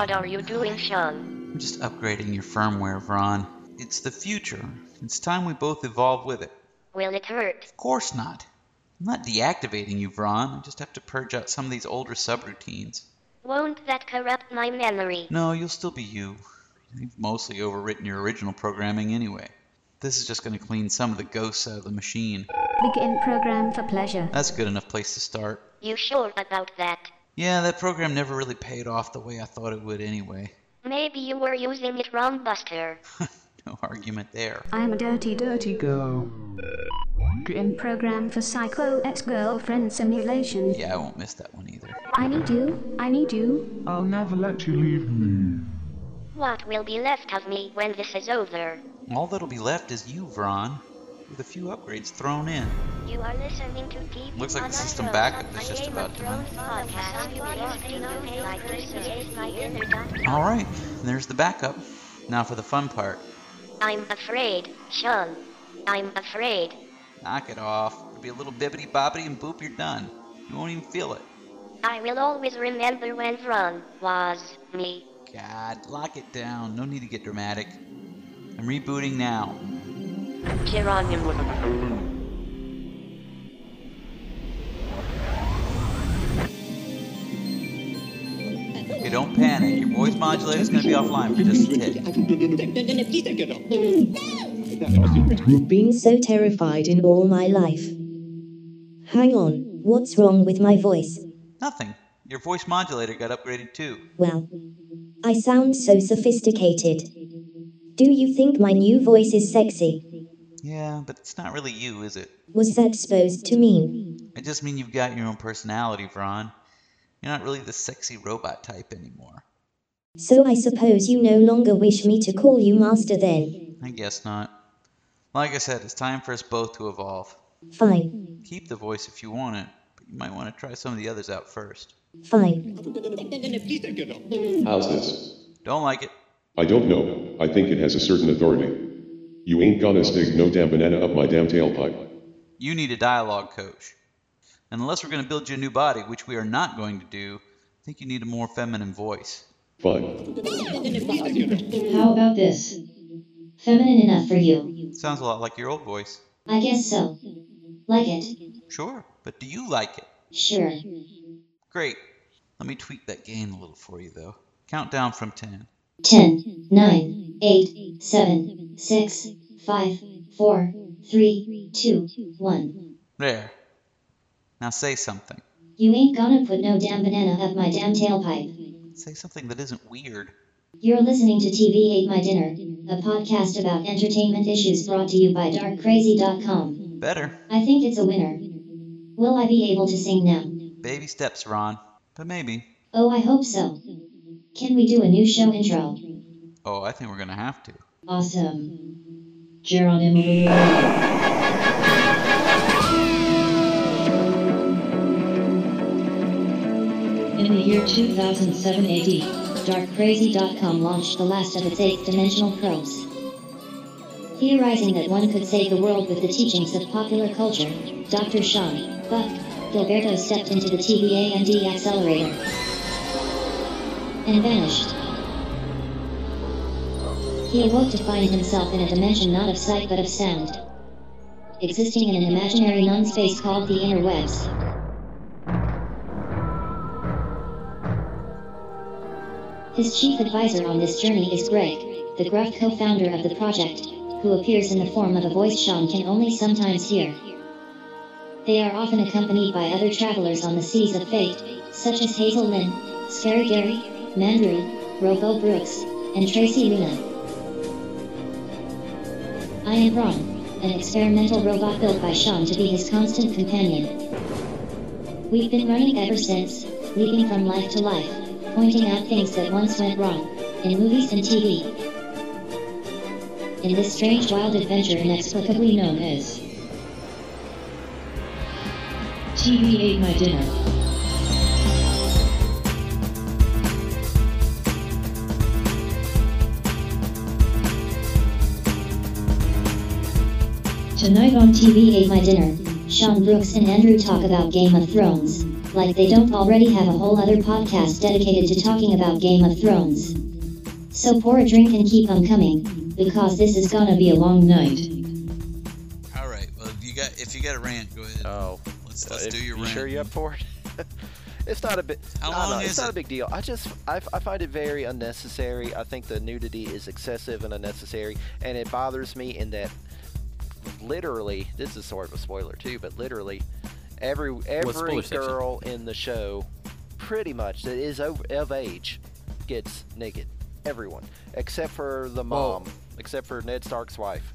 What are you doing, Sean? I'm just upgrading your firmware, Vron. It's the future. It's time we both evolve with it. Will it hurt? Of course not. I'm not deactivating you, Vron. I just have to purge out some of these older subroutines. Won't that corrupt my memory? No, you'll still be you. You've mostly overwritten your original programming anyway. This is just going to clean some of the ghosts out of the machine. Begin program for pleasure. That's a good enough place to start. You sure about that? Yeah, that program never really paid off the way I thought it would anyway. Maybe you were using it wrong, Buster. No argument there. I'm a dirty, dirty girl. Begin program for Psycho ex-girlfriend simulation. Yeah, I won't miss that one either. I need you. I need you. I'll never let you leave me. What will be left of me when this is over? All that'll be left is you, Vron, with a few upgrades thrown in. You are listening to Keep Looks like the system backup is just about done. Thrones podcast. You are listening to like this is my inner doctor. All right, there's the backup. Now for the fun part. I'm afraid, Sean. I'm afraid. Knock it off. It'll be a little bibbity bobbity and boop, you're done. You won't even feel it. I will always remember when Vron was me. God, lock it down. No need to get dramatic. I'm rebooting now. Geronimo. Okay, don't panic. Your voice modulator's gonna be offline for just a tick. I've been so terrified in all my life. Hang on, what's wrong with my voice? Nothing. Your voice modulator got upgraded too. Well, I sound so sophisticated. Do you think my new voice is sexy? Yeah, but it's not really you, is it? Was that supposed to mean? I just mean you've got your own personality, Vron. You're not really the sexy robot type anymore. So I suppose you no longer wish me to call you master then? I guess not. Like I said, it's time for us both to evolve. Fine, Keep the voice if you want it, but you might want to try some of the others out first. fine. How's this? Don't like it? I don't know. I think it has a certain authority. You ain't gonna stick no damn banana up my damn tailpipe. You need a dialogue coach. And unless we're going to build you a new body, which we are not going to do, I think you need a more feminine voice. Fine. How about this? Feminine enough for you. Sounds a lot like your old voice. I guess so. Like it? Sure, but do you like it? Sure. Great. Let me tweak that gain a little for you, though. Count down from 10. 10, 9, 8, 7, 6, 5, 4, 3, 2, 1. There. Now say something. You ain't gonna put no damn banana up my damn tailpipe. Say something that isn't weird. You're listening to TV Ate My Dinner, a podcast about entertainment issues brought to you by darkcrazy.com. Better. I think it's a winner. Will I be able to sing now? Baby steps, Ron. But maybe. Oh, I hope so. Can we do a new show intro? Oh, I think we're going to have to. Awesome. Geronimo. In the year 2007 AD, DarkCrazy.com launched the last of its eighth dimensional probes. Theorizing that one could save the world with the teachings of popular culture, Dr. Sean, Buck, Gilberto stepped into the TVA&D accelerator and vanished. He awoke to find himself in a dimension not of sight but of sound, existing in an imaginary non-space called the interwebs. His chief advisor on this journey is Greg, the gruff co-founder of the project, who appears in the form of a voice Sean can only sometimes hear. They are often accompanied by other travelers on the seas of fate, such as Hazel Lynn, Scary Gary, Mandrew, Robo Brooks, and Tracy Luna. I am Ron, an experimental robot built by Sean to be his constant companion. We've been running ever since, leaping from life to life, pointing out things that once went wrong, in movies and TV. In this strange wild adventure inexplicably known as TV Ate My Dinner. Tonight on TV Ate My Dinner, Sean Brooks and Andrew talk about Game of Thrones. Like they don't already have a whole other podcast dedicated to talking about Game of Thrones. So pour a drink and keep 'em coming, because this is gonna be a long night. All right. Well, if you got if you got a rant, go ahead. Oh, let's let's if- do your you rant. Sure, you up for it? it's not a bit. How long know, is It's not a big deal. I just I, I find it very unnecessary. I think the nudity is excessive and unnecessary, and it bothers me in that literally this is sort of a spoiler too, but literally every every spoiler section? girl in the show, pretty much that is of, of age, gets naked. Everyone except for the Well- mom, except for Ned Stark's wife.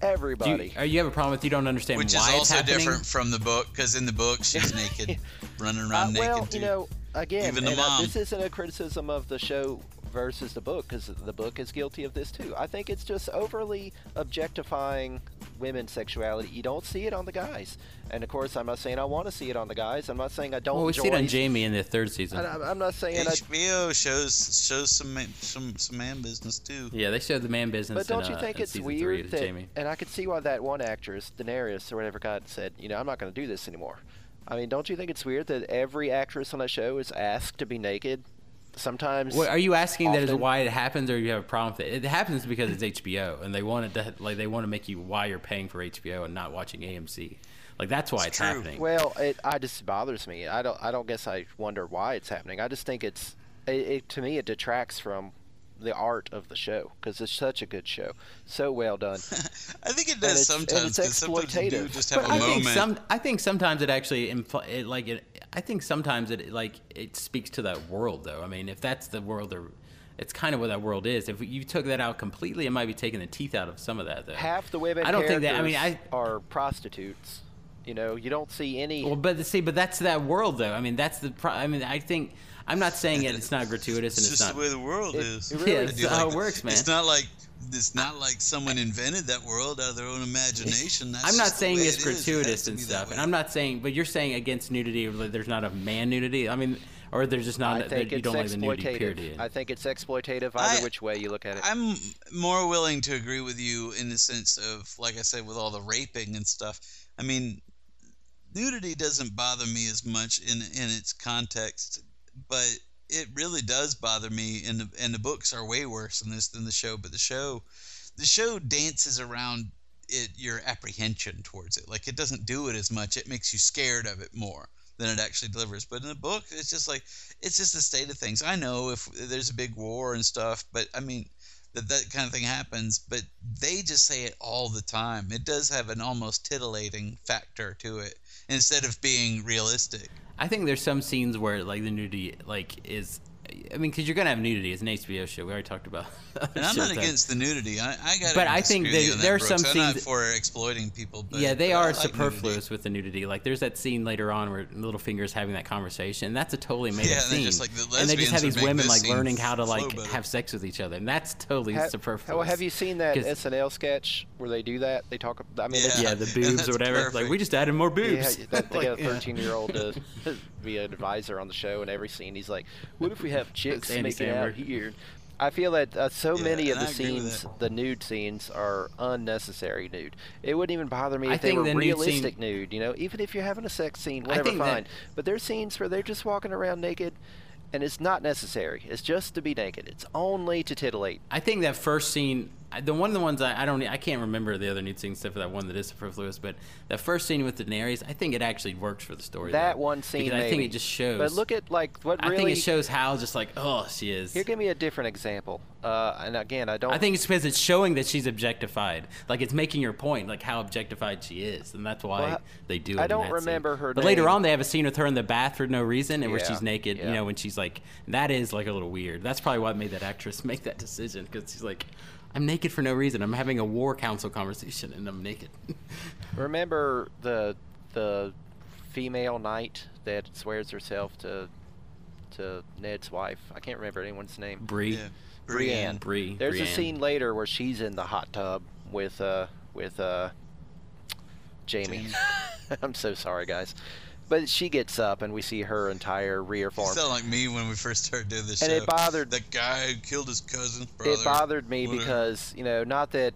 Do Everybody. you, are you have a problem with you don't understand Which is why it's also happening? different from the book, because in the book she's naked, running around Uh, naked well, too. you know, again, Even the and, uh, mom. this isn't a criticism of the show versus the book, because the book is guilty of this too. I think it's just overly objectifying women's sexuality. You don't see it on the guys, and of course, I'm not saying I want to see it on the guys. I'm not saying I don't. well, we see it on Jaime in the third season. I, I'm not saying I. HBO shows shows some man, some some man business too. yeah, they showed the man business. But don't in, you uh, think in it's weird that, Jaime? and I could see why that one actress, Daenerys or whatever, God said, you know, I'm not going to do this anymore. I mean, don't you think it's weird that every actress on that show is asked to be naked? Sometimes. What, are you asking that is why it happens, or you have a problem with it? It happens because it's HBO, and they want it to like they want to make you why you're paying for HBO and not watching AMC. Like that's why it's, true. happening. Well, it I just bothers me. I don't I don't guess I wonder why it's happening. I just think it's it, it to me it detracts from the art of the show because it's such a good show, so well done. I think it And does it's- and sometimes. it's 'cause sometimes you do exploitative. just have But a I moment. think some. I think sometimes it actually impl- it, like it. I think sometimes it like it speaks to that world though. I mean, if that's the world, or it's kind of what that world is. If you took that out completely, it might be taking the teeth out of some of that though. Half the women I don't think that. I mean, I. are prostitutes. You know, you don't see any. Well, but see, but that's that world though. I mean, that's the. Pro- I mean, I think I'm not saying it, it's not gratuitous and it's it's, just not. the way the world It- is. it really yeah, is. I it's do how like it works, man. It's not like it's not like someone invented that world out of their own imagination. That's I'm not saying it's. It gratuitous to and stuff, and. I'm not saying, but you're saying against nudity, there's not a man nudity. I mean, or there's just not I think you it's don't like the nudity. Period. exploitative. I think it's exploitative either I- which way you look at it. I'm more willing to agree with you in the sense of, like I said, with all the raping and stuff. I mean, nudity doesn't bother me as much in in its context, but it really does bother me. And the and the books are way worse than this than the show. But the show, the show dances around it your apprehension towards it. Like it doesn't do it as much. It makes you scared of it more than it actually delivers. But in the book, it's just like it's just the state of things. I know if there's a big war and stuff, but I mean that that kind of thing happens. But they just say it all the time. It does have an almost titillating factor to it instead of being realistic. I think there's some scenes where like the nudity like is. I mean, because you're gonna have nudity. It's an HBO show. We already talked about. And I'm not shows that- against the nudity. I, I got. But I think there- there are some I'm not scenes- for exploiting people. But, yeah, they but are like superfluous nudity. with the nudity. Like, there's that scene later on where Littlefinger's having that conversation. That's a totally made Yeah, up scene. just like, the and they just have these women like learning how to like better. have sex with each other, and that's totally Ha- superfluous. Well, have you seen that 'Cause- SNL sketch where they do that? They talk. I mean, Yeah. Yeah, the boobs or whatever. Like, we just added more boobs. that, they got a 13 year old to be an advisor on the show, and every scene he's like, "What if we have chicks Andy making out here?" I feel that uh, so Yeah, many of the I agree with scenes, the nude scenes, are unnecessary nude. It wouldn't even bother me I if they think were the nude scene- realistic nude. You know, even if you're having a sex scene, whatever, think that- fine. But there's scenes where they're just walking around naked, and it's not necessary. It's just to be naked. It's only to titillate. I think that first scene, I- the one of the ones I, I don't, I can't remember the other nude scenes except for that one that is superfluous. But that first scene with Daenerys, I think it actually works for the story. That though, one scene, I think it just shows. But look at like what really, I think it shows how just like oh she is. Here, give me a different example. Uh, and again, I don't. I think it's because it's showing that she's objectified. Like it's making your point, like how objectified she is, and that's why Well, they do it. I don't that scene. remember her But later on, they have a scene with her in the bath for no reason, and where she's naked. yeah. You know, when she's like, that is like a little weird. That's probably what made that actress make that decision because she's like, I'm naked for no reason. I'm having a war council conversation, and I'm naked. Remember the the female knight that swears herself to to Ned's wife. I can't remember anyone's name. Bree, Yeah. Brienne. Bree. There's a scene later where she's in the hot tub with uh with uh Jaime. Jaime. I'm so sorry, guys. But she gets up and we see her entire rear You form. sound like me when we first started doing this And show. it bothered- that guy who killed his cousin. Brother, it bothered me whatever. because you know not that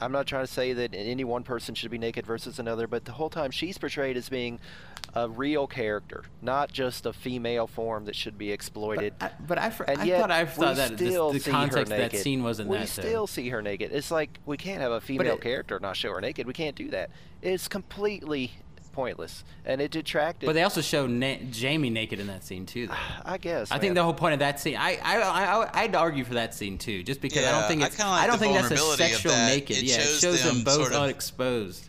I'm not trying to say that any one person should be naked versus another, but the whole time she's portrayed as being a real character, not just a female form that should be exploited. But I, but I, fr- and I yet thought I thought that this, still the see context of that scene wasn't we that. though. still see her naked. It's like we can't have a female it- character not show her naked. We can't do that. It's completely pointless, and it detracted. But they also show na- Jaime naked in that scene too. Though. I guess. I think the whole point of that scene, I, I, I, I'd argue for that scene too, just because I don't think it's, kinda like I don't think that's a sexual that. naked. It yeah, shows it shows them, them both sort of- unexposed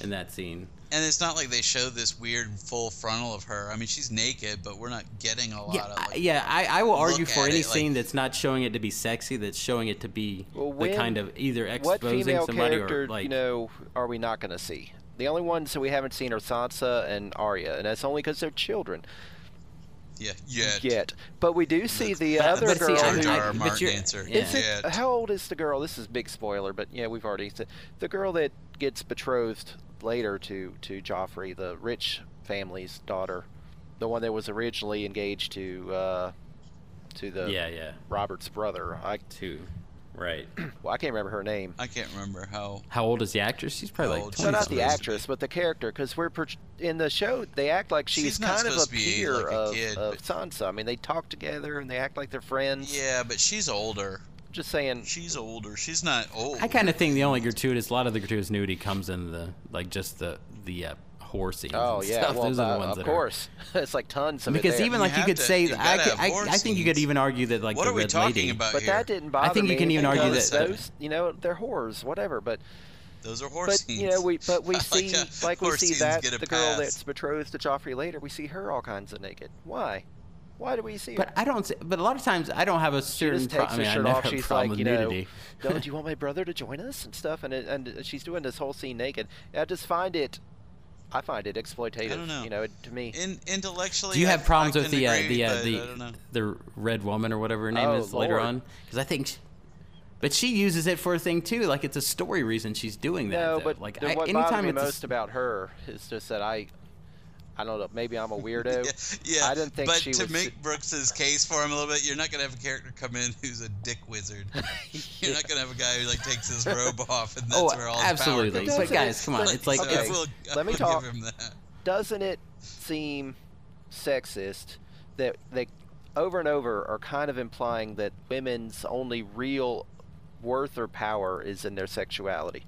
in that scene. And it's not like they show this weird full frontal of her. I mean, she's naked, but we're not getting a lot Yeah, of. I, Like, yeah, I, I will argue for any it, like- scene that's not showing it to be sexy, that's showing it to be Well, the kind of either what exposing female somebody character, or like. you know, are we not going to see? The only ones that we haven't seen are Sansa and Arya, and that's only because they're children yeah, yet. yet. But we do see the But- other but see, girl I- who. Jar I- Jar but Martin you're- answer. yeah. Is it, how old is the girl? This is big spoiler, but yeah, we've already said the girl that gets betrothed later to to Joffrey, the rich family's daughter, the one that was originally engaged to uh, to the yeah, yeah, Robert's brother. I two, right. well, I can't remember her name. I can't remember how. How old is the actress? She's probably like 20 No, not the actress, but the character, because we're per- in the show. They act like she's, She's kind of a supposed to be, peer like, a of, kid, of but- Sansa. I mean, they talk together and they act like they're friends. Yeah, but she's older. Just saying. She's older. She's not old. I kind of think the only gratuitous, a lot of the gratuitous nudity comes in the like just the the uh, whore. Oh and yeah, stuff. well, those are the uh, ones of that course, it's like tons of because there. even like you have could to- say, you I, could- I, I think you could even argue that like What the are we red talking lady. about But here? that didn't bother I think me. you can even argue that- those, you know, they're whores, whatever. But Those are horror but scenes. you know, we but we see how like we see that get a the girl that's betrothed to Joffrey later, we see her all kinds of naked. Why? Why do we see her? But I don't. But a lot of times I don't have a certain. she certain. just Pro- takes I her mean, I shirt off. She's like, with you know, nudity. "Oh, do you want my brother to join us and stuff? And it, and she's doing this whole scene naked. I just find it, I find it exploitative. don't know. You know, to me. In, intellectually, Do you I- have problems I with can the uh, agree, the uh, but the I don't know. the red woman or whatever her name Oh, is later Lord. on? Because I think, sh- but she uses it for a thing too. Like it's a story reason she's doing that. No, though. but like the- I, what anytime bothered me it's a most about her is just that I, I don't know, maybe I'm a weirdo. Yeah, yeah. I didn't think but she to was- make Brooks's case for him a little bit, you're not gonna have a character come in who's a dick wizard. You're not gonna have a guy who like takes his robe off and oh, that's Oh, where all his absolutely. power But comes from. guys, come on, Doesn't it's like- So okay, I will, let me talk. Give him that. Doesn't it seem sexist that they over and over are kind of implying that women's only real worth or power is in their sexuality?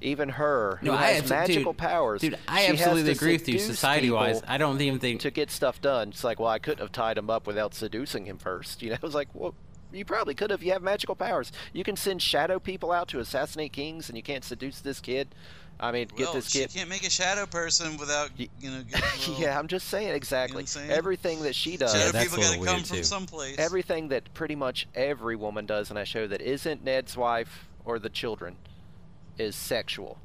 Even her, who I has abso- magical dude, powers, Dude, I she has absolutely to agree with you. seduce Society-wise, people I don't even think. to get stuff done. It's like, well, I couldn't have tied him up without seducing him first. You know, it's like, well, you probably could have. You have magical powers. You can send shadow people out to assassinate kings, and you can't seduce this kid. I mean, get well, this she kid. can't make a shadow person without you know. Little, yeah, I'm just saying exactly. saying? Everything that she does, Shadow Yeah, that's people gotta come weird, from too. someplace. everything that pretty much every woman does in that show that isn't Ned's wife or the children is sexual.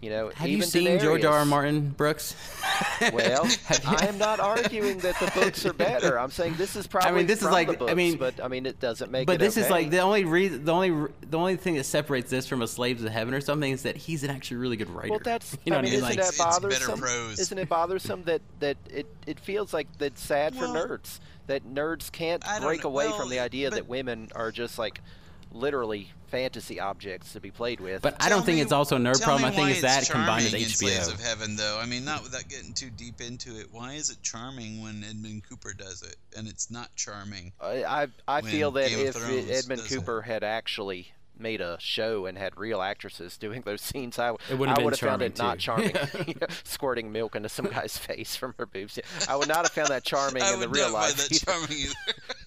You know, have even you seen George R. R. Martin, Brooks? Well, I am not arguing that the books are better. I'm saying this is probably I mean, this is like- the I mean- but I mean it doesn't make But it this is like the only reason, the only, the only thing that separates this from a Slaves of Heaven or something is that he's an actually really good writer. Well, that's. you know I mean, isn't Like, that It's- it's better bothersome? Isn't it bothersome that that it it feels like that's sad for nerds that nerds can't I don't break know. away Well, from the idea but- that women are just like literally fantasy objects to be played with. but I don't think me- it's also a nerd problem. I think why it's that it's combined with charming in Slaves HBO. of Heaven, though. I mean, not without getting too deep into it. Why is it charming when Edmund Cooper does it, and it's not charming? I I, I feel that Game if Thrones Edmund does it. Cooper had actually made a show and had real actresses doing those scenes, I, It wouldn't have I would have found it charming, not charming. You know, Squirting milk into some guy's face from her boobs. I would not have found that charming I in the would real not find life. that charming either.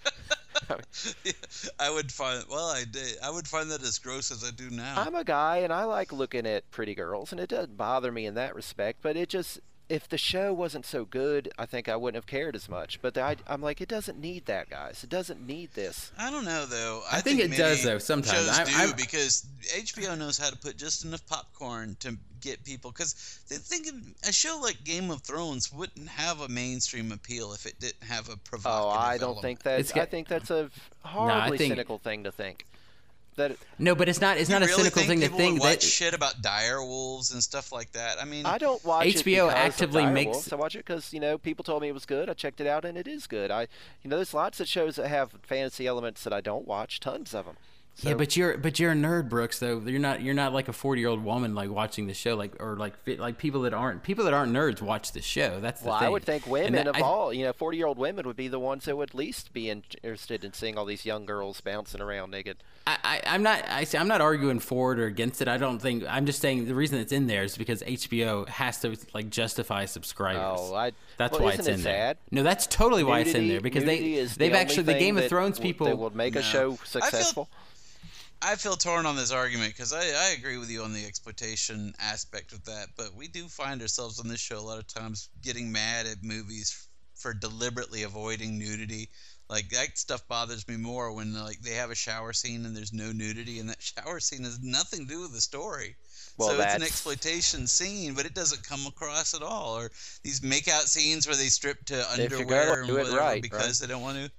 Yeah, I would find well, I did. I would find that as gross as I do now. I'm a guy and I like looking at pretty girls, and it doesn't bother me in that respect. But it just, if the show wasn't so good, I think I wouldn't have cared as much. But the, I, I'm like, it doesn't need that, guys. It doesn't need this. I don't know though. I think it does, though, sometimes. Shows I- do I'm- because HBO knows how to put just enough popcorn to get people. Because they think a show like Game of Thrones wouldn't have a mainstream appeal if it didn't have a provocative. Oh, I don't element. think that. It's I think that's a horribly think- cynical thing to think. That No, but it's not. It's not a really cynical think thing to think that. shit about dire wolves and stuff like that. I mean, I don't watch HBO because actively of makes- Direwolves. I watch it because you know people told me it was good. I checked it out and it is good. I, you know, there's lots of shows that have fantasy elements that I don't watch. Tons of them. So, yeah, but you're but you're a nerd, Brooks. Though you're not you're not like a forty year old woman like watching the show, like or like like people that aren't people that aren't nerds watch the show. That's the well, thing. I would think women that- of I- all, you know, 40 year old women would be the ones that would at least be interested in seeing all these young girls bouncing around naked. I, I, I'm not. I say I'm not arguing for it or against it. I don't think. I'm just saying the reason it's in there is because HBO has to like justify subscribers. Oh, I- that's well, why isn't it's it in there. sad? No, that's totally why it's in there because they they've only actually the Game of Thrones people that will make No. a show I feel- successful. I feel torn on this argument because I, I agree with you on the exploitation aspect of that, but we do find ourselves on this show a lot of times getting mad at movies for deliberately avoiding nudity. Like that stuff bothers me more when like they have a shower scene and there's no nudity, and that shower scene has nothing to do with the story. Well, so it's an exploitation scene, but it doesn't come across at all. Or these makeout scenes where they strip to underwear and whatever right, because they don't want to.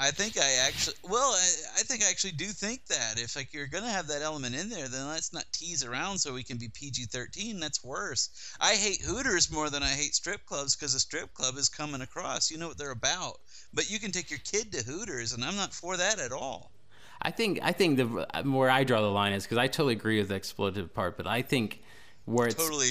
I think I actually, well, I, I think I actually do think that if like you're gonna have that element in there, then let's not tease around so we can be PG-13. That's worse. I hate Hooters more than I hate strip clubs because a strip club is coming across. You know what they're about. But you can take your kid to Hooters, and I'm not for that at all. I think I think the where I draw the line is because I totally agree with the exploitative part, but I think where it's Totally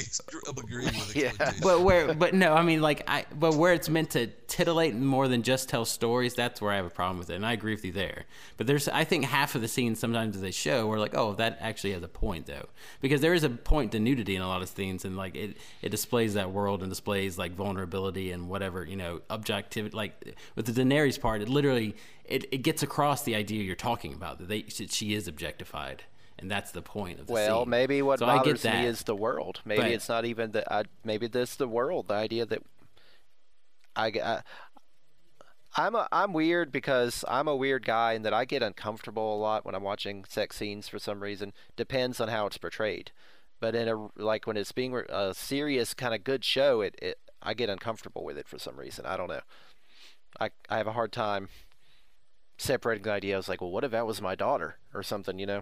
agree with Yeah. but where but no i mean like i but where it's meant to titillate more than just tell stories that's where i have a problem with it and i agree with you there. But there's i think half of the scenes sometimes that they show are like oh that actually has a point though. Because there is a point to nudity in a lot of scenes and like it it displays that world and displays like vulnerability and whatever you know objectivity like with the daenerys part it literally it, it gets across the idea you're talking about that they she is objectified and that's the point of the Well, scene. maybe what so I get bothers that. me is the world. Maybe But- it's not even the. I, maybe this the world. The idea that I, I I'm a I'm weird because I'm a weird guy and that I get uncomfortable a lot when I'm watching sex scenes for some reason. Depends on how it's portrayed. But in a like when it's being a serious kind of good show, it, it I get uncomfortable with it for some reason. I don't know. I I have a hard time separating the idea. I was like, well, what if that was my daughter or something? You know.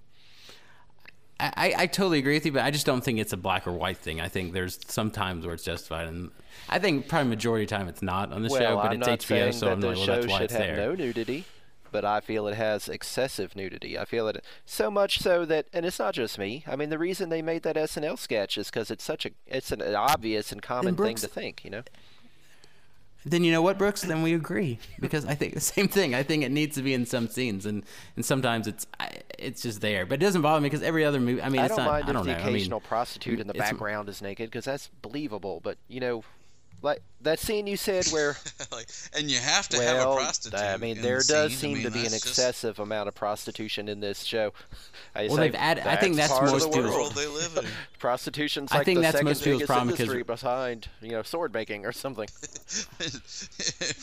I, I totally agree with you, but I just don't think it's a black or white thing. I think there's some times where it's justified, and I think probably majority of the time it's not on the well, show. But I'm it's HBO, so I'm like, well, that's why should it's have there. no nudity, but I feel it has excessive nudity. I feel it so much so that, and it's not just me. I mean, the reason they made that SNL sketch is because it's such a, it's an obvious and common Brooks- thing to think. You know, Then you know what, Brooks? Then we agree because I think the same thing. I think it needs to be in some scenes, and and sometimes it's I- it's just there, but it doesn't bother me because every other movie. I mean, I don't not. mind I if don't the know. I mean, occasional prostitute in the background is naked because that's believable. But you know, like that scene you said where like, and you have to have a well, prostitute. I mean, there the does scene. I seem mean, to be an that's just excessive amount of prostitution in this show. I Well, they've added- I think that's part most the the world. world they live in. Prostitution's I think the that's most people's problem because- industry behind, you know, sword making or something.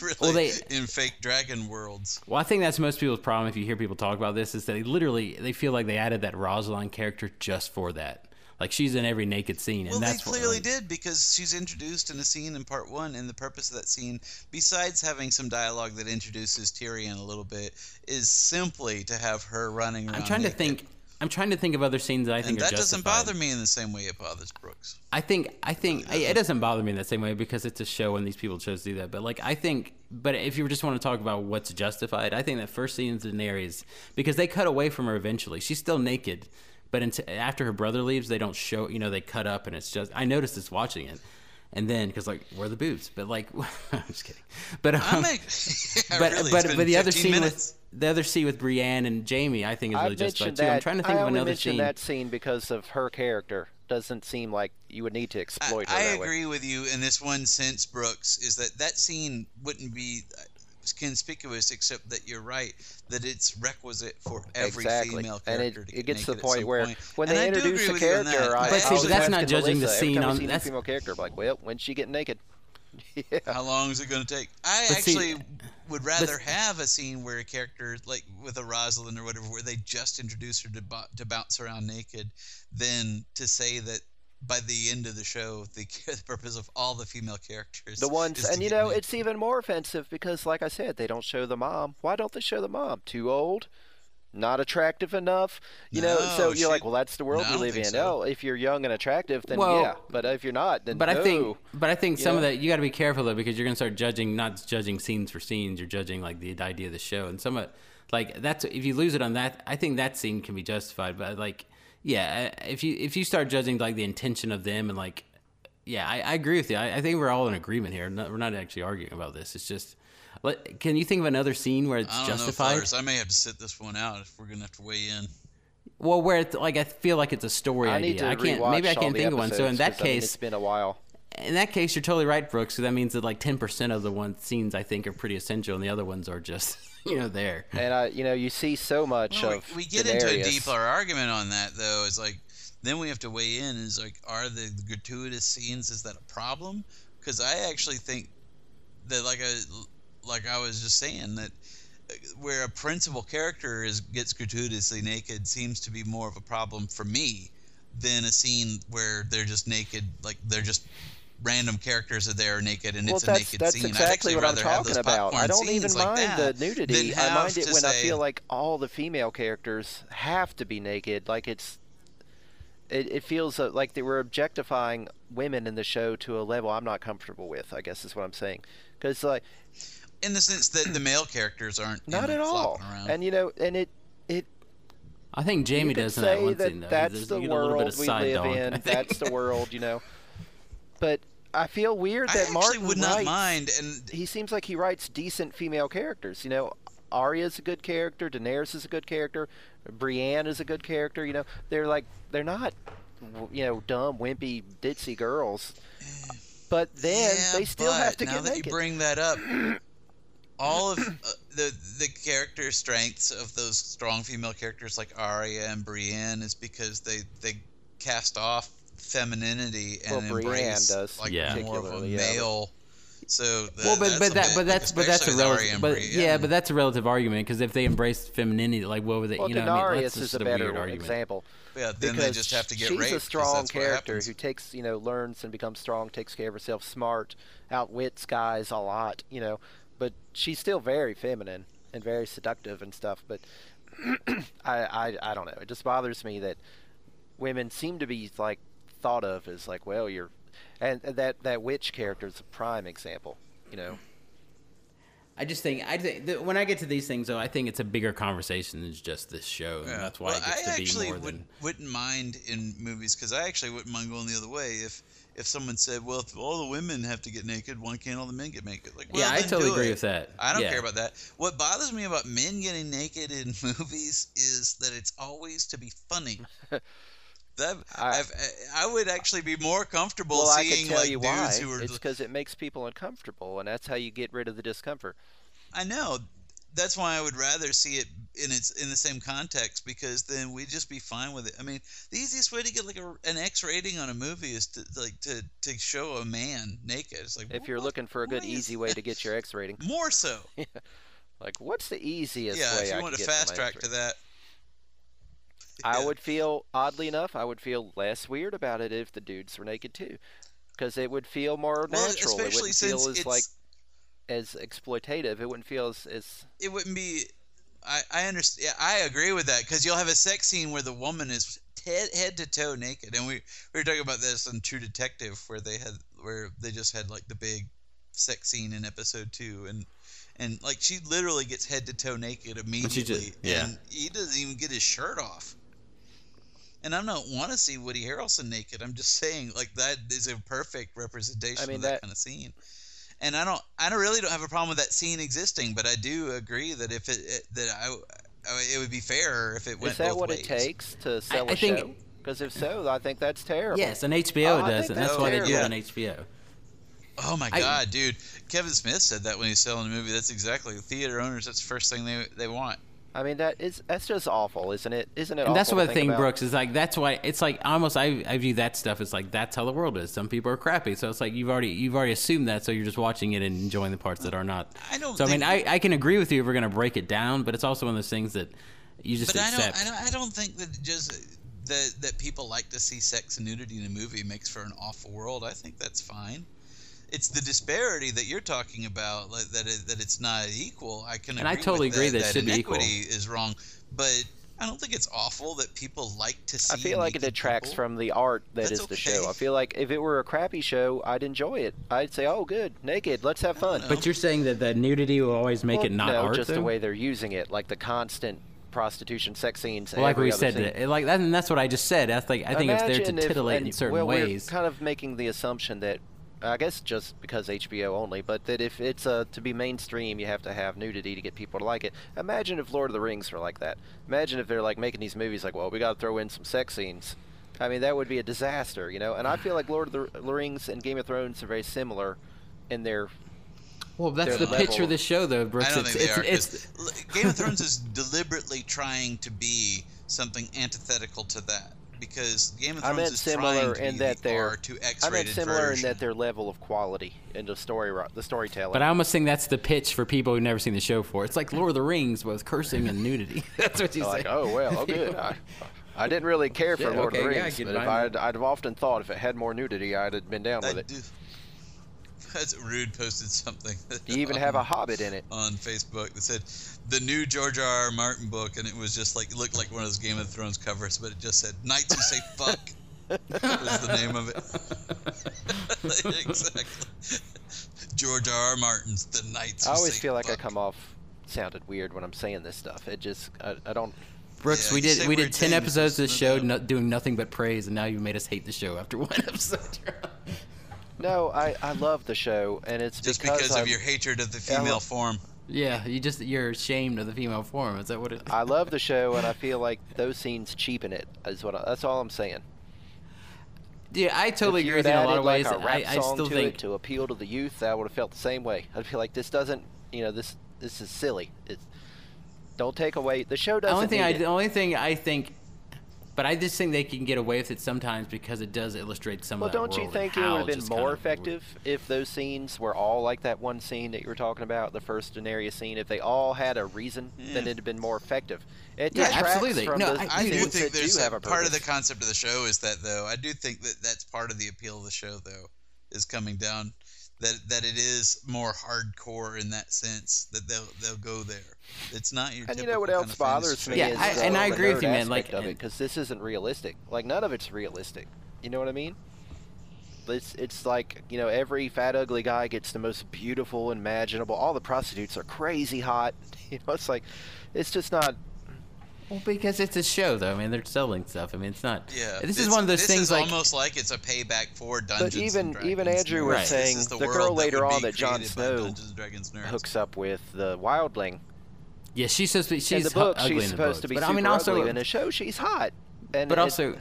really, Well, they- in fake dragon worlds. Well, I think that's most people's problem. If you hear people talk about this, is that they literally they feel like they added that Rosalind character just for that. Like she's in every naked scene, and Well, they that's what, clearly like, did because she's introduced in a scene in part one, and the purpose of that scene, besides having some dialogue that introduces Tyrion a little bit, is simply to have her running around. I'm trying to think. I'm trying to think of other scenes that I think and are that doesn't bother me in the same way it bothers Brooks. I think I think it doesn't bother me in the same way because it's a show and these people chose to do that. But like I think, but if you just want to talk about what's justified, I think that first scene is Daenerys because they cut away from her eventually. She's still naked, but until, after her brother leaves, they don't show. You know, they cut up and it's just. I noticed this watching it. And then, because like, where are the boobs? But like, I'm just kidding. But um, I make, yeah, but really, but but the other scene minutes. with the other scene with Brienne and Jaime, I think is I really justified mentioned too. I'm trying to think of another scene. I of only another mentioned scene. that scene because of her character. Doesn't seem like you would need to exploit I, her I that way. agree with you in this one sense, Brooks, is that that scene wouldn't be conspicuous except that you're right that it's requisite for every exactly. female and character it, to it get gets to the naked at point some where point. when And they I do introduce agree a with you on character. I, But see, I but that's not judging the Melissa, every scene on- see that's- female character, I'm like, well, when's she getting naked? yeah. How long is it going to take? I But see- actually would rather have a scene where a character, like with a Rosalind or whatever, where they just introduce her to, bo- to bounce around naked, than to say that by the end of the show, the, the purpose of all the female characters. The ones, and you know, naked. it's even more offensive because, like I said, they don't show the mom. Why don't they show the mom? Too old? Not attractive enough? You know, so No, you're she- like, well, that's the world No, we live in. so. Oh, if you're young and attractive, then Well, yeah. But if you're not, then But no. I think, but I think You some of that you got to be careful though because you're gonna start judging, not judging scenes for scenes. You're judging like the idea of the show, and some of, Like that's if you lose it on that, I think that scene can be justified. But like, yeah, if you if you start judging like the intention of them and like, yeah, I, I agree with you. I, I think we're all in agreement here. No, we're not actually arguing about this. It's just, let, can you think of another scene where it's I don't justified? know, I may have to sit this one out if we're gonna have to weigh in. Well, where it's, like I feel like it's a story I idea. need to I can't. Maybe I can't the think of one. So in that that 'cause, I mean, case, it's been a while. In that case, you're totally right, Brooks. So that means that like ten percent of the one scenes I think are pretty essential, and the other ones are just you know there. And I, you know, you see so much Well, of we get into a deeper argument on that though. Is like then we have to weigh in. Is like are the gratuitous scenes is that a problem? Because I actually think that like I like I was just saying that uh, where a principal character is gets gratuitously naked seems to be more of a problem for me than a scene where they're just naked like they're just random characters are there naked and well, it's a naked that's scene. I'd actually what I'm rather have talking those about. I don't even like mind the nudity. I mind it to when I feel like all the female characters have to be naked. Like it's, it, it feels uh, like they were objectifying women in the show to a level I'm not comfortable with. I guess is what I'm saying. Because like in the sense that the male characters aren't you not know, at all. around. And you know, and it it I think Jaime you could does in that one that scene though. that's There's- the you a bit world of we live dog, in. That's the world, you know. But I feel weird that actually Martin would not writes, mind, and he seems like he writes decent female characters. You know, Arya's a good character. Daenerys is a good character. Brienne is a good character. You know, they're like they're not, you know, dumb, wimpy, ditzy girls. But then yeah, they still have to now get that naked. you bring that up, all of uh, the the character strengths of those strong female characters like Arya and Brienne is because they they cast off femininity and Well, embrace does, like Yeah. more of a particularly, yeah, male. So the, well, but that's but a that bit- but like, that's but that's a especially with Arya relative and but Brienne. yeah but that's a relative argument because if they embrace femininity like what would they well, you know what I mean that's is just a a better weird argument. example. yeah, then because they just have to get she's raped. a 'cause strong character who takes you know learns and becomes strong takes care of herself smart outwits guys a lot you know but she's still very feminine and very seductive and stuff but I, I i don't know it just bothers me that women seem to be like thought of as like well you're and and that that witch character is a prime example you know I just think I think that when I get to these things though I think it's a bigger conversation than just this show and Yeah. that's why well, it gets I to be actually more would, than wouldn't mind in movies because I actually wouldn't mind going the other way if if someone said, "Well, if all the women have to get naked, why can't all the men get naked?" Like, well, yeah I totally agree it. with that I don't yeah. care about that. What bothers me about men getting naked in movies is that it's always to be funny. That I- I've, I would actually be more comfortable well seeing like dudes why who are. it's because it makes people uncomfortable and that's how you get rid of the discomfort I know. That's why I would rather see it in its in the same context because then we'd just be fine with it. I mean, the easiest way to get like a, an X rating on a movie is to like to to show a man naked. It's like if you're looking for a good easy way to get your x rating more so. Like, what's the easiest yeah, way if you I want to fast track to that. I would feel, oddly enough, I would feel less weird about it if the dudes were naked too, because it would feel more Well, natural. It wouldn't feel as like as exploitative. It wouldn't feel as, as it wouldn't be. I I understand. Yeah, I agree with that because you'll have a sex scene where the woman is head head to toe naked, and we we were talking about this on True Detective where they had where they just had like the big sex scene in episode two, and and like she literally gets head to toe naked immediately, yeah. and he doesn't even get his shirt off. And I don't want to see Woody Harrelson naked. I'm just saying, like that is a perfect representation I mean, of that, that- kind of scene and I don't, I don't really don't have a problem with that scene existing, but I do agree that if it, it that I, I, it would be fairer if it went is that both what ways. it takes to sell I a think- show? Because if so, I think that's terrible. yes and HBO Oh, does think and that's that's why they do it on HBO Oh my I- god, dude! Kevin Smith said that when he was selling a movie. That's exactly theater owners. That's the first thing they they want. I mean that is that's just awful, isn't it? Isn't it? and that's awful what to the think thing about? Brooks is like that's why it's like almost I, I view that stuff as like that's how the world is some people are crappy so it's like you've already you've already assumed that so you're just watching it and enjoying the parts that are not I don't so I mean I, I can agree with you if we're gonna break it down but it's also one of those things that you just But I don't, I don't, I don't think that just that that people like to see sex and nudity in a movie makes for an awful world. I think that's fine. It's the disparity that you're talking about, like, that it, that it's not equal. I can And I totally with agree that, that it should be equal. is wrong, but I don't think it's awful that people like to see. I feel like it detracts people. from the art that is That's the show. okay. I feel like if it were a crappy show, I'd enjoy it. I'd say, "Oh, good, naked, let's have fun." But you're saying that the nudity will always make Well, it not no, art, just though? the way they're using it, like the constant prostitution, sex scenes. Well, like every we said, scene. it- like that, and that's what I just said. That's like I think it's there Imagine to if- titillate and- in certain well, ways. We're kind of making the assumption that, I guess, just because HBO only, but that if it's uh, to be mainstream, you have to have nudity to get people to like it. Imagine if Lord of the Rings were like that. Imagine if they're like making these movies like, well, we got to throw in some sex scenes. I mean, that would be a disaster, you know. And I feel like Lord of the the Rings and Game of Thrones are very similar in their. Well, that's their the pitch for level. the show, though, Brooks. I don't it's, think they it's, are. it's, 'cause L- Game of Thrones is deliberately trying to be something antithetical to that because Game of I meant is similar trying to in be that the they're. R to I meant X-rated similar version. in that their level of quality and the story, the storytelling. But I almost think that's the pitch for people who've never seen the show before. It's like Lord of the Rings with cursing and nudity. that's what you like, oh well, oh good. I, I didn't really care for Yeah, Lord of okay, the yeah, I Rings, can but if I'd, I'd have often thought if it had more nudity, I'd have been down I with it. do. That's Rude posted something. You even have a Hobbit in it. on Facebook that said the new George R. R. Martin book, and it was just like it looked like one of those Game of Thrones covers, but it just said "Knights who say fuck." was the name of it. exactly. George R. R. Martin's The Knights. I Who always Say feel like I come off sounded weird when I'm saying this stuff. It just I, I don't. Brooks, Yeah, we did we did ten episodes of the show, no no, doing nothing but praise, and now you made us hate the show after one episode. No, I, I love the show, and it's Just because, because I, of your hatred of the female well- form. yeah, you just you're ashamed of the female form. Is that what it? I love the show, and I feel like those scenes cheapen it. Is what I, that's all I'm saying. Yeah, I totally agree with you in a lot added, of ways. Like a rap I, I song still to think it to appeal to the youth, I would have felt the same way. I'd feel like this doesn't, you know, this this is silly. It's, don't take away the show. the Doesn't The only thing need I it. the only thing I think, but I just think they can get away with it sometimes because it does illustrate some Well, of that don't you world and think it would have been more kind of- effective if those scenes were all like that one scene that you were talking about, the first Daenerys scene? If they all had a reason, then hmm. it'd have been more effective. It Yeah, absolutely. From No, the I- I do think there's do have a part of the concept of the show is that though I do think that that's part of the appeal of the show though is coming down that that it is more hardcore in that sense that they'll they'll go there. It's not your And you know what else bothers me? Yeah, is uh, I- the- and I agree with you, man, like, of it because this isn't realistic. Like none of it's realistic. You know what I mean? It's it's like you know every fat ugly guy gets the most beautiful imaginable. All the prostitutes are crazy hot. You know, it's like it's just not. Well, because it's a show, though. I mean, they're selling stuff. I mean, it's not. Yeah, This is one of those this things is like. almost like it's a payback for Dungeons But even and Dragons. even Andrew was Right. Saying is the, girl later on that Jon Snow Dungeons and Dragons hooks up with the wildling. Yeah, she's supposed to be. She's in the book, ugly she's supposed books. to be but super I mean, also, ugly. In the show, she's hot. And but it- also,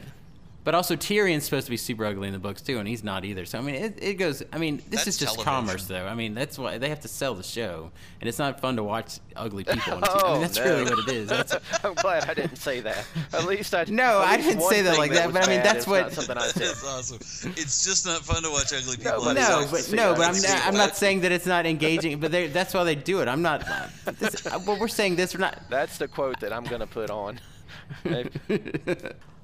but also Tyrion's supposed to be super ugly in the books too, and he's not either. So I mean, it, it goes. I mean, this That's is just television. commerce, though. I mean, that's why they have to sell the show, and it's not fun to watch ugly people. On TV. I Oh, mean, that's no. really what it is. That's, I'm glad I didn't say that. At least I No, at I didn't say that like that, was but I mean, that's what- not something I said. That's awesome. It's just not fun to watch ugly people. Nobody on no, but no, but I'm not. I'm not saying that it's not engaging, but that's why they do it. I'm not. This, uh, well, we're saying this. We're not. That's the quote that I'm gonna put on.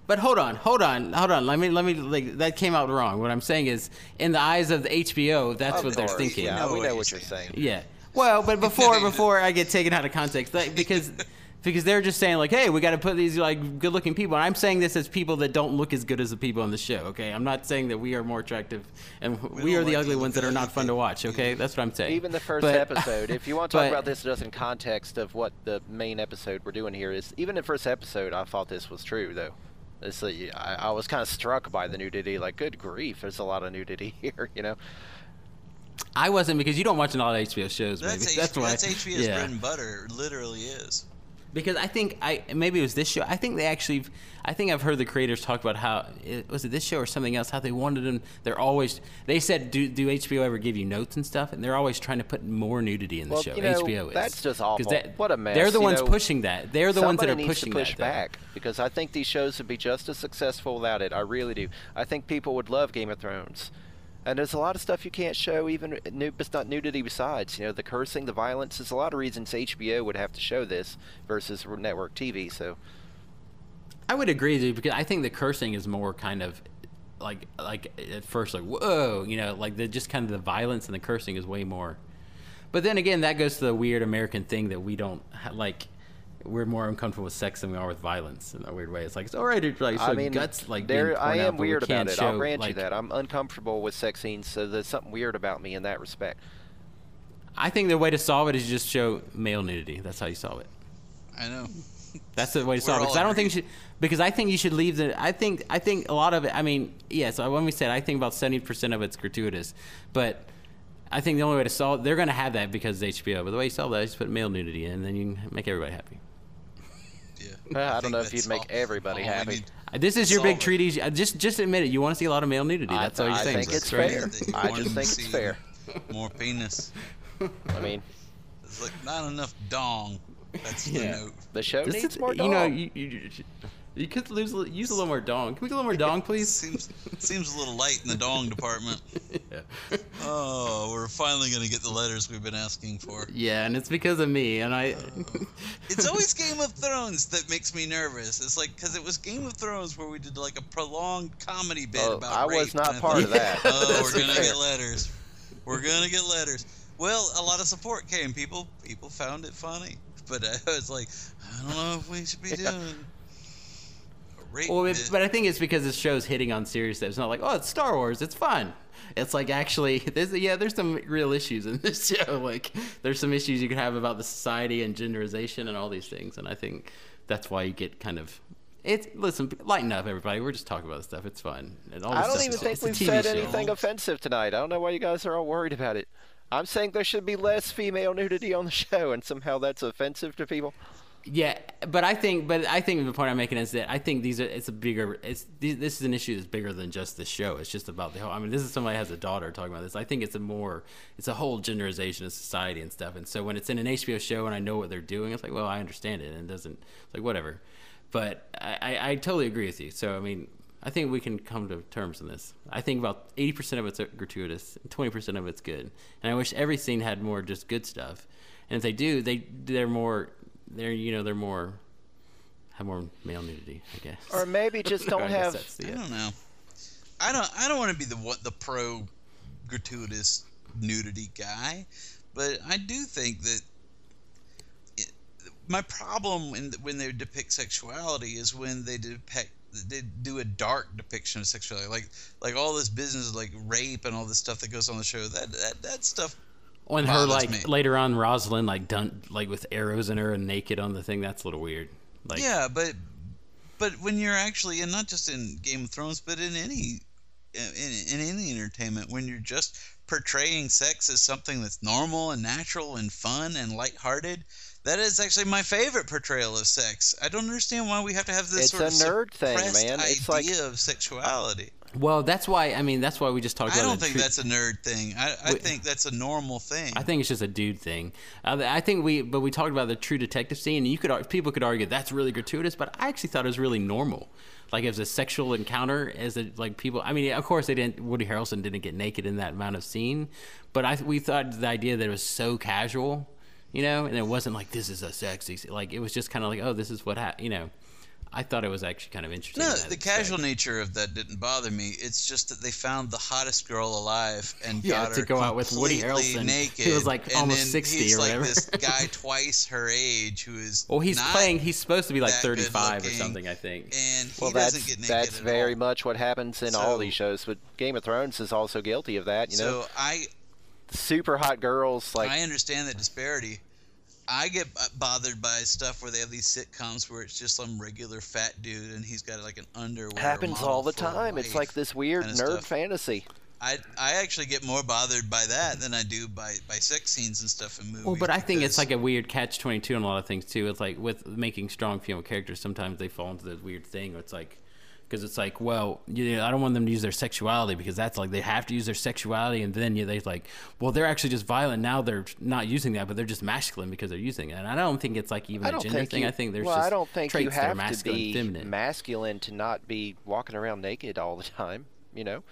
But hold on, hold on, hold on. Let me, let me. Like that came out wrong. What I'm saying is, in the eyes of the HBO, that's Of what they're course, thinking. Yeah, know we know what you're saying. Yeah. Well, but before before I get taken out of context, like, because because they're just saying like, hey, we got to put these like good-looking people. And I'm saying this as people that don't look as good as the people on the show. Okay, I'm not saying that we are more attractive and we, don't are the like ugly ones that are not fun to watch. Okay, that's what I'm saying. Even the first But- episode, if you want to talk but- about this just in context of what the main episode we're doing here is, even the first episode, I thought this was true though. It's like, I, I was kind of struck by the nudity. Like, good grief, there's a lot of nudity here. You know, I wasn't because you don't watch a lot of HBO shows. That's, Maybe H- that's why. that's HBO's yeah. bread and butter. It literally is. Because I think I maybe it was this show. I think they actually, I think I've heard the creators talk about how it, was it this show or something else. How they wanted them. They're always they said do do HBO ever give you notes and stuff? And they're always trying to put more nudity in the Well, show. you know, HBO is. that's just awful. that- What a mess, They're the you ones know. pushing that. They're the ones that are pushing push that. back because I think these shows would be just as successful without it. I really do. I think people would love Game of Thrones. And there's a lot of stuff you can't show, even uh, nu- but not nudity. Besides, you know, the cursing, the violence. There's a lot of reasons HBO would have to show this versus network TV. So I would agree you because I think the cursing is more kind of like like at first like whoa, you know, like the just kind of the violence and the cursing is way more. But then again, that goes to the weird American thing that we don't like. We're more uncomfortable with sex than we are with violence in a weird way. It's like it's all right to like show I mean, guts like there, being I porn am out, but we weird about can't it. I'll grant like- you that. I'm uncomfortable with sex scenes, so there's something weird about me in that respect. I think the way to solve it is just show male nudity. That's how you solve it. I know. That's the way to solve it. Because I don't think you should. Because I think you should leave the. I think I think a lot of it. I mean, yes. when we said I think about seventy percent of it's gratuitous, but I think the only way to solve it they're going to have that because it's HBO. But the way you solve that is just put male nudity in, and then you can make everybody happy. Yeah. Well, I don't know if you'd make everybody happy. need. Uh, This is your big Solve treaty. Uh, Just just admit it. You want to see a lot of male nudity. I, That's all you're I saying. think bro. it's Right. fair. That you I just think it's fair. More penis. I mean, It's like not enough dong. That's the Yeah. note. the show This needs is- more You know, dong. you, you, you could lose, use a little more dong. Can we get a little more dong, please? Seems seems a little light in the dong department. yeah. Oh, we're finally gonna get the letters we've been asking for. yeah, and it's because of me, and I. Uh, it's always Game of Thrones that makes me nervous. It's like because it was Game of Thrones where we did like a prolonged comedy bit Oh, about I was rape, not and I part of that. Oh, we're gonna fair. get letters. We're gonna get letters. Well, a lot of support came. People people found it funny, but I was like, I don't know if we should be Yeah. doing. A rape Well, it, but I think it's because this show's hitting on serious stuff. It's not like, oh, it's Star Wars. It's fun. It's like actually, there's, yeah, there's some real issues in this show. Like, there's some issues you can have about the society and genderization and all these things. And I think that's why you get kind of. It's listen, lighten up, everybody. We're just talking about this stuff. It's fun. And all I don't stuff even is- think we've said show. anything offensive tonight. I don't know why you guys are all worried about it. I'm saying there should be less female nudity on the show, and somehow that's offensive to people. Yeah, but I think, but I think the point I'm making is that I think these are. It's a bigger. It's this is an issue that's bigger than just the show. It's just about the whole. I mean, this is somebody has a daughter talking about this. I think it's a more. It's a whole genderization of society and stuff. And so when it's in an HBO show and I know what they're doing, it's like, well, I understand it, and it doesn't. It's like whatever. But I, I, I totally agree with you. So I mean, I think we can come to terms on this. I think about 80% of it's gratuitous, and 20% of it's good. And I wish every scene had more just good stuff. And if they do, they they're more they're you know they're more have more male nudity, I guess. Or maybe just don't I have- that's the- I don't know. I don't. I don't want to be the what the pro gratuitous nudity guy, but I do think that it, my problem when when they depict sexuality is when they depict they do a dark depiction of sexuality, like like all this business like rape and all this stuff that goes on the show. That that that stuff. When her like me. later on, Rosalind like done like with arrows in her and naked on the thing. That's a little weird. Like yeah, but but when you're actually and not just in Game of Thrones, but in any in, in any entertainment, when you're just portraying sex as something that's normal and natural and fun and lighthearted, that is actually my favorite portrayal of sex. I don't understand why we have to have this It's sort a of nerd thing, suppressed man. It's like- idea of sexuality. Well, that's why I mean that's why we just talked about it. I about. don't think tru- that's a nerd thing. I, I Wait. think that's a normal thing. I think it's just a dude thing. Uh, I think we, but we talked about the true detective scene, and you could people could argue that's really gratuitous, but I actually thought it was really normal. Like as a sexual encounter, as a like people. I mean, of course they didn't. Woody Harrelson didn't get naked in that amount of scene, but I we thought the idea that it was so casual, you know, and it wasn't like this is a sexy. Like it was just kind of like oh, this is what ha-, you know. I thought it was actually kind of interesting. No, the respect. casual nature of that didn't bother me. It's just that they found the hottest girl alive and Yeah, got to her go out with Woody completely Harrelson. naked. He was, like, and almost then 60 he's or like whatever. this guy twice her age who is. Well, he's not- playing. He's supposed to be like 35 or something, I think. and he Well, doesn't that's get naked that's at very all. much what happens in all these shows. But Game of Thrones is also guilty of that. You know, So I super hot girls like I understand that disparity. I get bothered by stuff where they have these sitcoms where it's just some regular fat dude and he's got like an underwear. happens all the time. It's like this weird kinda nerd stuff. fantasy. I I actually get more bothered by that than I do by by sex scenes and stuff in movies. Well, but I think it's like a weird catch twenty two on a lot of things too. It's like with making strong female characters, sometimes they fall into this weird thing. Where it's like, because it's like, well, you know, I don't want them to use their sexuality because that's like they have to use their sexuality, and then you they like, well, they're actually just violent now. They're not using that, but they're just masculine because they're using it. And I don't think it's like even a gender thing. you, I think there's well, just I don't think you have to be feminine. masculine to not be walking around naked all the time. You know,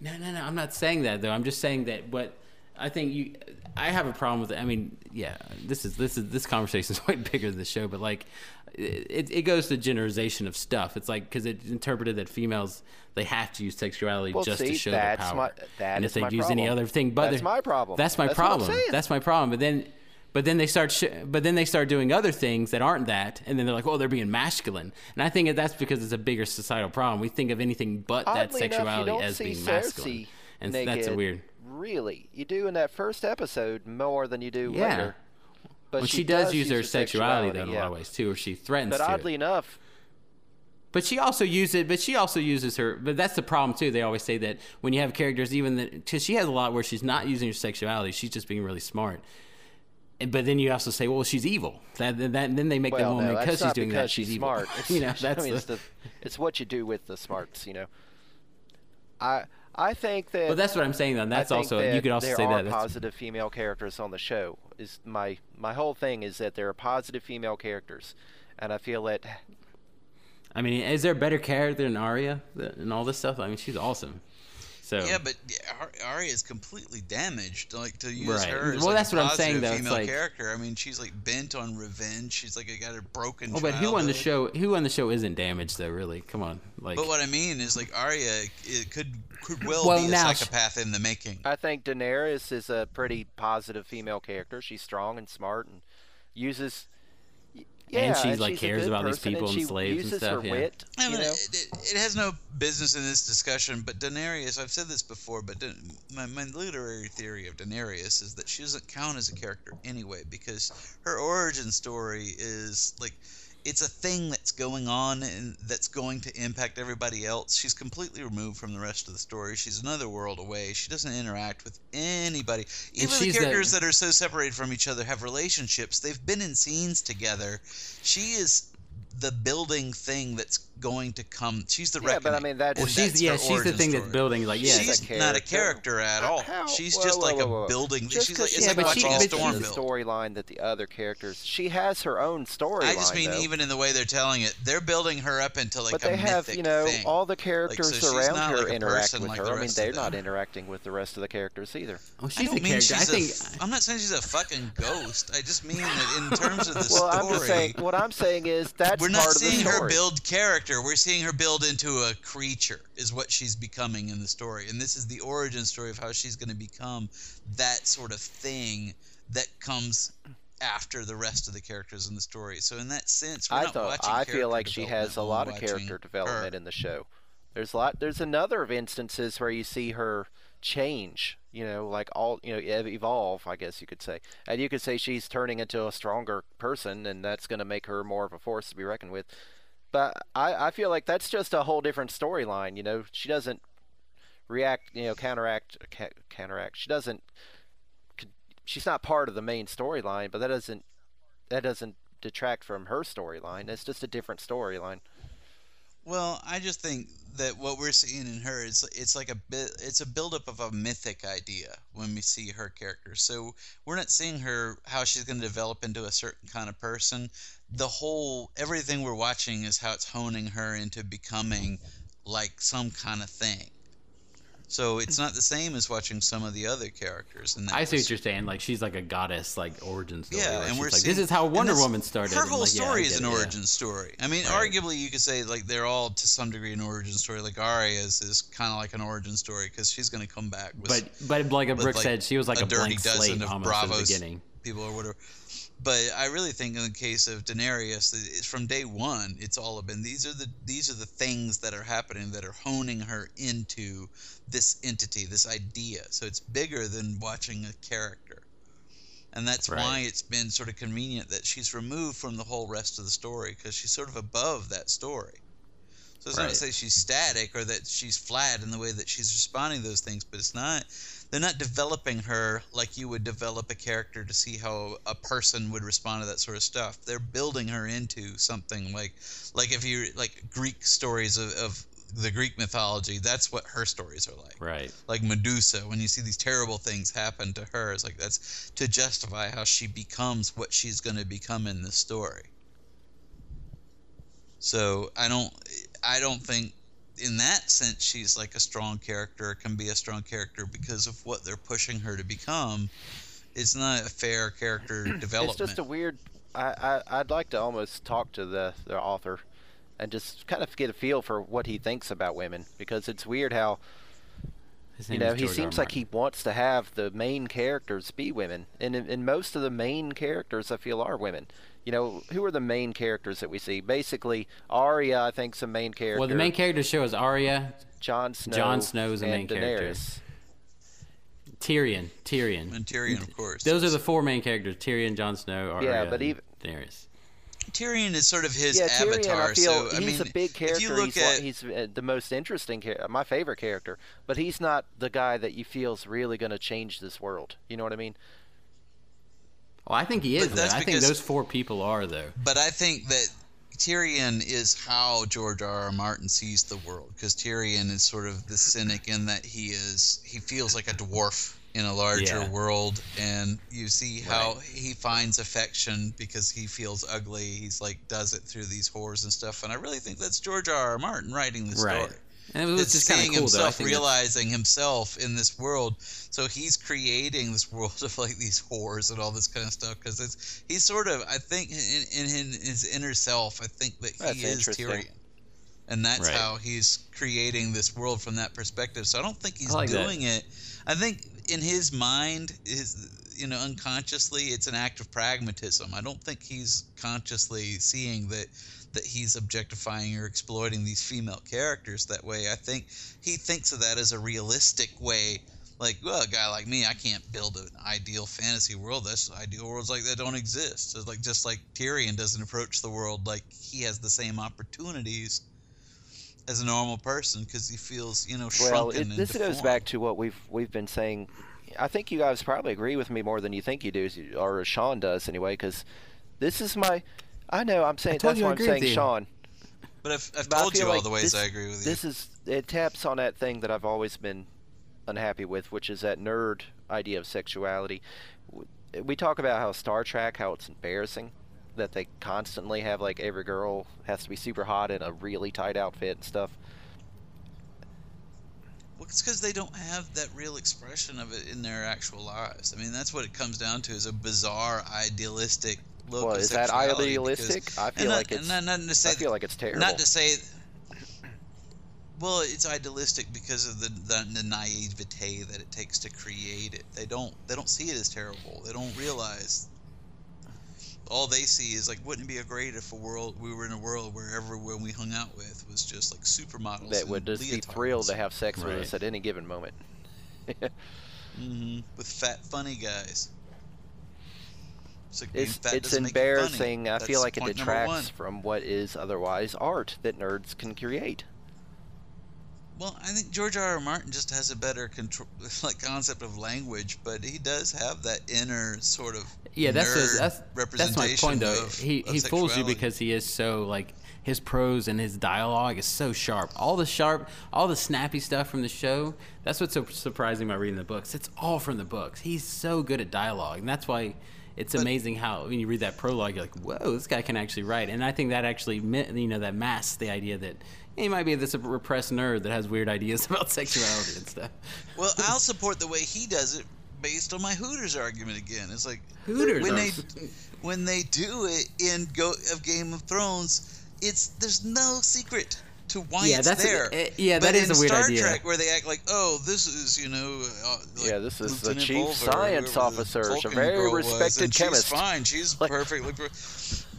No, no, no. I'm not saying that though. I'm just saying that what I think you. I have a problem with it. I mean, yeah. This is this is this conversation is way bigger than the show, but like, it it goes to generalization of stuff. It's like because it's interpreted that females they have to use sexuality Well, just see, to show that's their power. my- that and if they use any problem. other thing, but That's my problem. That's my That's problem. That's my problem. But then. But then they start, sh- but then they start doing other things that aren't that, and then they're like, "Oh, they're being masculine." And I think that that's because it's a bigger societal problem. We think of anything but that Oddly enough, you sexuality don't as being Cersei masculine, and naked, that's a weird. Really, you do in that first episode more than you do Yeah. later. But Well, she, does, use her her sexuality, though in a lot of ways too, or she threatens But oddly enough, But she also uses but she also uses her. But that's the problem too. They always say that when you have characters, even that because she has a lot where she's not using her sexuality, she's just being really smart. And, but then you also say, well, she's evil. That, that, then they make the well, woman no, because she's doing because that. She's, she's evil. smart. You know, I that's mean, the, it's, the, it's what you do with the smarts. You know, I I think that. Well, that's what I'm saying. Though. I That's also you that could also there say are that. Positive female characters on the show. Is my my whole thing is that there are positive female characters, and I feel that I mean, is there a better character than Arya and all this stuff? I mean, she's awesome. So Yeah, but yeah, Arya is completely damaged. Like to use Right. her as Well, like, that's a what I'm positive saying, though. Female like- character. I mean, she's like bent on revenge. She's like got a broken. Oh, but who on the show? Who on the show isn't damaged though? Really? Come on, like. But what I mean is, like Arya, it could could well, Well, be a now sh- psychopath in the making. I think Daenerys is a pretty positive female character. She's strong and smart and uses. Y- Yeah, And she's, like, a cares good about these people and she slaves and stuff, her yeah. wit. I you mean, know? it, it, it has no business in this discussion, but Daenerys, I've said this before, but Da- my, my literary theory of Daenerys is that she doesn't count as a character anyway, because her origin story is like it's a thing that's going on and that's going to impact everybody else. She's completely removed from the rest of the story. She's another world away. She doesn't interact with anybody. Even the characters that are so separated from each other have relationships. They've been in scenes together. She is the building thing that's going to come. She's the Yeah, but I mean, that's- And well, she's that's yeah, she's the origin thing that's building. Like yeah, she's a not a character. character at all. How- she's whoa, just whoa, like whoa, a building. Just she's 'cause like she it's Yeah, like watching she- a but storm the build. storyline that the other characters. She has her own storyline. I just mean though. even in the way they're telling it, they're building her up into like but a they have, you know, thing. all the characters so around her like a interact with like her. I mean, they're not interacting with the rest of the characters either. oh, I she's don't a mean character. I she's think. a f- I'm not saying she's a fucking ghost. I just mean that in terms of the story. Well. I'm just saying. What I'm saying is that's part of the story. we're not seeing her build character. We're seeing her build into a creature, is what she's becoming in the story. And this is the origin story of how she's going to become that sort of thing that comes after the rest of the characters in the story. So in that sense, we're I not thought I feel like she has a lot of character development her. in the show. There's a lot. There's another of instances where you see her change. You know, like all you know, evolve. I guess you could say, and you could say she's turning into a stronger person, and that's going to make her more of a force to be reckoned with. But I, I feel like that's just a whole different storyline. You know, she doesn't react. You know, counteract. Counteract. She doesn't. She's not part of the main storyline, but that doesn't that doesn't detract from her storyline. It's just a different storyline. Well, I just think that what we're seeing in her is it's like a bit it's a buildup of a mythic idea when we see her character. So we're not seeing her how she's going to develop into a certain kind of person. The whole everything we're watching is how it's honing her into becoming like some kind of thing. So it's not the same as watching some of the other characters. And I see was- what you're saying. Like she's like a goddess, like origin story. Yeah, and we're like, seeing, this is how Wonder Woman started. Her whole like, story get is an it, yeah. origin story. I mean, Right. arguably you could say like they're all to some degree an origin story. Like Arya's is kind of like an origin story because she's going to come back. With, But but like Brooke like, said, she was like a, dirty blank dozen slate of almost at the beginning. People or whatever. But I really think in the case of Daenerys, it's from day one, it's all been these are the these are the things that are happening that are honing her into this entity, this idea. So it's bigger than watching a character. And that's Right. why it's been sort of convenient that she's removed from the whole rest of the story because she's sort of above that story. So it's not to say she's static or that she's flat in the way that she's responding to those things, but it's not. They're not developing her like you would develop a character to see how a person would respond to that sort of stuff. They're building her into something like, like if you like Greek stories of, of the Greek mythology. That's what her stories are like Right. like Medusa, when you see these terrible things happen to her, it's like that's to justify how she becomes what she's going to become in this story. So I don't, I don't think, in that sense, she's like a strong character. Can be a strong character because of what they're pushing her to become. It's not a fair character development. It's just a weird. I, I I'd like to almost talk to the the author, and just kind of get a feel for what he thinks about women because it's weird how His You know, is he George R. seems like he wants to have the main characters be women, and in, in most of the main characters, I feel are women. You know, who are the main characters that we see? Basically, Arya, I think, is the main character. Well, the main character show is Arya, Jon Snow. Jon Snow is the and main character. Daenerys. Tyrion, Tyrion. And Tyrion, of course. Those are the four main characters: Tyrion, Jon Snow, Arya, Yeah, but and even- Daenerys. Tyrion is sort of his yeah, Tyrion, avatar. I feel so I he's mean, a big character. if you look he's, one- at he's uh, the most interesting, char- my favorite character. But he's not the guy that you feel is really going to change this world. You know what I mean? Well, I think he is. That's I think those four people are though. But I think that Tyrion is how George R. R. Martin sees the world, because Tyrion is sort of the cynic in that he is he feels like a dwarf in a larger Yeah. world, and you see how he finds affection because he feels ugly. He's like does it through these whores and stuff, and I really think that's George R. R. Martin writing the Right. story. And it was It's just kind seeing of cool himself that's- realizing himself in this world. So he's creating this world of like these whores and all this kind of stuff because it's he's sort of I think in, in, in his inner self I think that That's he is. Tyrion, and that's Right. how he's creating this world from that perspective. So I don't think he's like that. doing it. I think in his mind his you know unconsciously it's an act of pragmatism. I don't think he's consciously seeing that that he's objectifying or exploiting these female characters that way. I think he thinks of that as a realistic way. Like, well, a guy like me, I can't build an ideal fantasy world. That's ideal worlds like that don't exist. It's like just like Tyrion doesn't approach the world like he has the same opportunities as a normal person because he feels, you know, Well, it, this goes back to what we've we've been saying. I think you guys probably agree with me more than you think you do, or Sean does anyway. Because this is my. I know I'm saying that's I why I'm saying. Sean. But I've, I've But told you all like the ways this- I agree with you. This is it taps on that thing that I've always been unhappy with, which is that nerd idea of sexuality. We talk about how Star Trek, how it's embarrassing that they constantly have like every girl has to be super hot in a really tight outfit and stuff. Well, it's because they don't have that real expression of it in their actual lives. I mean, that's what it comes down to is a bizarre, idealistic look Well, is that idealistic? because- I feel not- like it's. not, not to say I feel like it's terrible. Not to say. Well, it's idealistic because of the, the the naivete that it takes to create it. They don't they don't see it as terrible. They don't realize. All they see is like, wouldn't it be a great if a world we were in a world where everyone we hung out with was just like supermodels that and would just be thrilled to have sex with us at any given moment. mm-hmm. with fat funny guys. It's, like It's it's doesn't make you funny. embarrassing. I feel like it point number one. detracts from what is otherwise art that nerds can create. Well, I think George R. R. Martin just has a better control, like concept of language, but he does have that inner sort of Yeah, that's nerd his, that's that's my representation point though. Of, he of he fools you because he is so like his prose and his dialogue is so sharp. All the sharp, all the snappy stuff from the show. That's what's so surprising about reading the books. It's all from the books. He's so good at dialogue, and that's why it's amazing how when you read that prologue, you're like, "Whoa, this guy can actually write." And I think that actually, you know, that masks the idea that he might be this repressed nerd that has weird ideas about sexuality and stuff. Well, I'll support the way he does it based on my Hooters argument again. It's like Hooters when are- they when they do it in Go of Game of Thrones, it's there's no secret to why Yeah, it's that's a- there. eh, yeah, but that is in a weird Star idea. Trek, where they act like, oh, this is you know, uh, like Yeah, this is the chief Volva science officer, a very girl was, respected chemist. She's fine. She's Like- perfectly. per-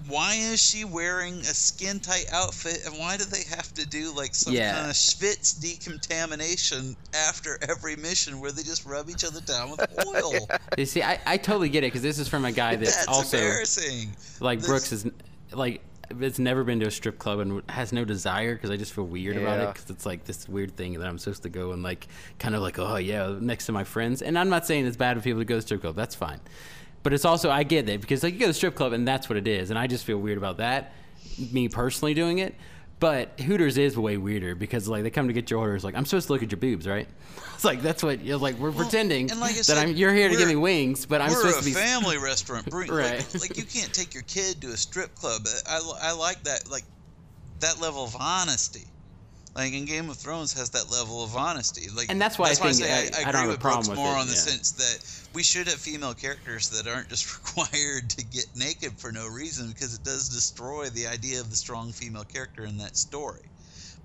Why is she wearing a skin tight outfit, and why do they have to do like some Yeah. kind of Schwitz decontamination after every mission where they just rub each other down with oil? You see, I, I totally get it because this is from a guy that's, That's also embarrassing. like This- Brooks is like it's never been to a strip club and has no desire because I just feel weird about it because it's like this weird thing that I'm supposed to go and like kind of like oh yeah next to my friends. And I'm not saying it's bad for people to go to strip club that's fine. But it's also I get that because like you go to the strip club and that's what it is. And I just feel weird about that me personally doing it but Hooters is way weirder because like they come to get your orders like I'm supposed to look at your boobs right it's like that's what you're like we're pretending and like that said, I'm you're here to give me wings but I'm We're a family restaurant. Bring, Right. like, like you can't take your kid to a strip club. I, I like that like that level of honesty. Like in Game of Thrones has that level of honesty. Like And that's why I think say I- I, I don't agree have a with problem Brooks with more it, on the yeah. sense that we should have female characters that aren't just required to get naked for no reason because it does destroy the idea of the strong female character in that story.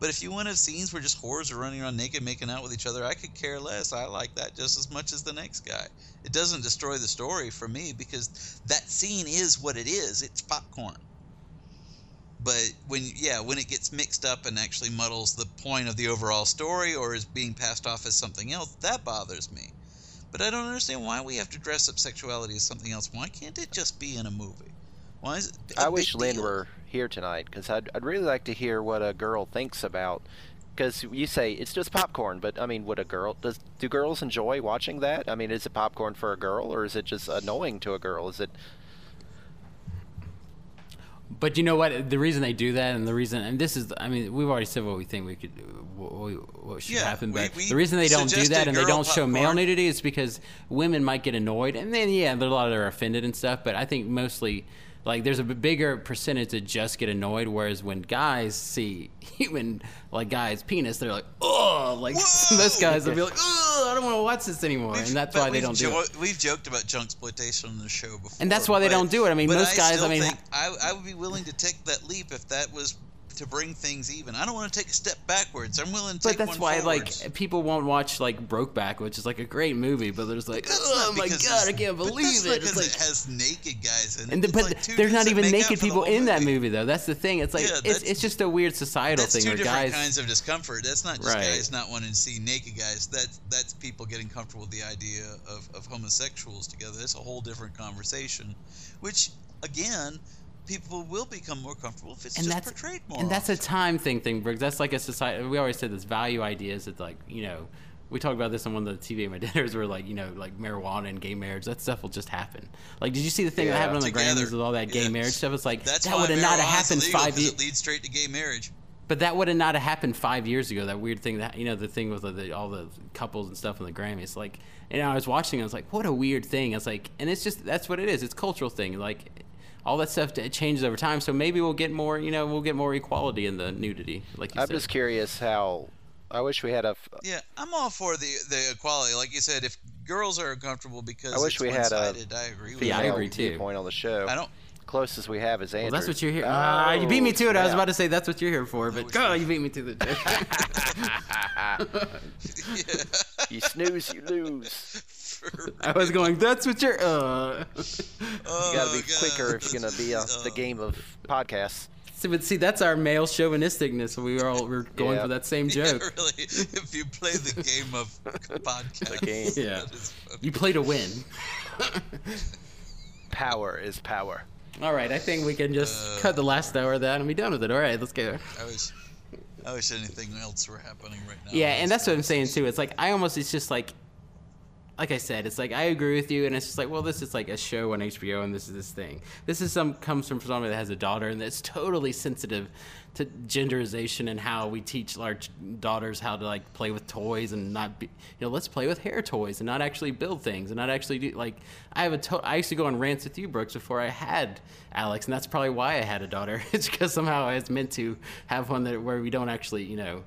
But if you want to have scenes where just whores are running around naked making out with each other, I could care less. I like that just as much as the next guy. It doesn't destroy the story for me because that scene is what it is. It's popcorn. But when yeah, when it gets mixed up and actually muddles the point of the overall story or is being passed off as something else, that bothers me. But I don't understand why we have to dress up sexuality as something else. Why can't it just be in a movie? Why is it? I wish Lynn deal? were here tonight because I'd, I'd really like to hear what a girl thinks about. Because you say it's just popcorn, but I mean, would a girl does do girls enjoy watching that? I mean, is it popcorn for a girl or is it just annoying to a girl? Is it But you know what? The reason they do that, and the reason, and this is, I mean, we've already said what we think we could, what, what should Yeah, happen. But we the reason they don't do that and they don't show male nudity is because women might get annoyed, and then yeah, a lot that are offended and stuff. But I think mostly, like, there's a bigger percentage that just get annoyed. Whereas when guys see human, like guys' penis, they're like, oh, like those guys will be like, oh, I don't want to watch this anymore, and that's why they don't do jo- it. We've joked about junk exploitation on the show before, And that's why they don't do it. I mean, but most guys, I mean, I, I would be willing to take that leap if that was to bring things even. I don't want to take a step backwards. I'm willing to But take that's one why, forwards. like, people won't watch like Brokeback, which is like a great movie, but there's like, oh my god, I can't believe it. It's like, it has naked guys in it. and the, but like there's not even naked people in that movie. though. That's the thing. It's like Yeah, it's it's just a weird societal thing two different guys. kinds of discomfort. That's not just Right. guys not wanting to see naked guys. That's that's people getting comfortable with the idea of, of homosexuals together. That's a whole different conversation, which again, people will become more comfortable if it's and just portrayed more. and that's a time thing thing Briggs. that's like a society we always said this value ideas that like you know we talked about this on one of the TV at my dinners where like you know like marijuana and gay marriage that stuff will just happen like did you see the thing that happened on the Together. Grammys with all that gay Yeah. marriage stuff it's like That's that would have not have happened five years It leads straight to gay marriage. But that would have not have happened five years ago. That weird thing that you know the thing with the, all the couples and stuff on the Grammys. Like, and I was watching. I was like, what a weird thing. It's like, and it's just that's what it is. It's a cultural thing. Like, all that stuff it changes over time. So maybe we'll get more. You know, we'll get more equality in the nudity. Like you I'm said. just curious how. I wish we had a. f- Yeah, I'm all for the the equality. Like you said, if girls are uncomfortable because I wish it's we had a agree with Yeah, I agree, too. Viewpoint on the show. I don't. Closest we have is Andrew. Well, that's what you're here. Ah, you beat me to it. I was about to say that's what you're here for, but go, good. you beat me to the joke. You snooze, you lose. For- I was going. That's what you're. Uh. oh, You gotta be God, quicker if you're gonna be on that's- the oh. game of podcasts. See, but see, that's our male chauvinisticness. We were all we're going Yeah. for that same Yeah, joke. really. If you play the game of podcast, The game. Yeah. that is funny. You play to win. Power is power. All right, I think we can just Uh, cut the last hour of that and be done with it. All right, let's go. I wish, I wish anything else were happening right now. Yeah, and that's what I'm saying too. It's like I almost it's just like like I said, it's like I agree with you and it's just like, well, this is like a show on HBO and this is this thing. This is some comes from somebody that has a daughter and that's totally sensitive to genderization and how we teach our daughters how to like play with toys and not be you know, let's play with hair toys and not actually build things and not actually do like I have a to- I used to go on rants with you Brooks before I had Alex and that's probably why I had a daughter. it's because somehow I was meant to have one that where we don't actually, you know,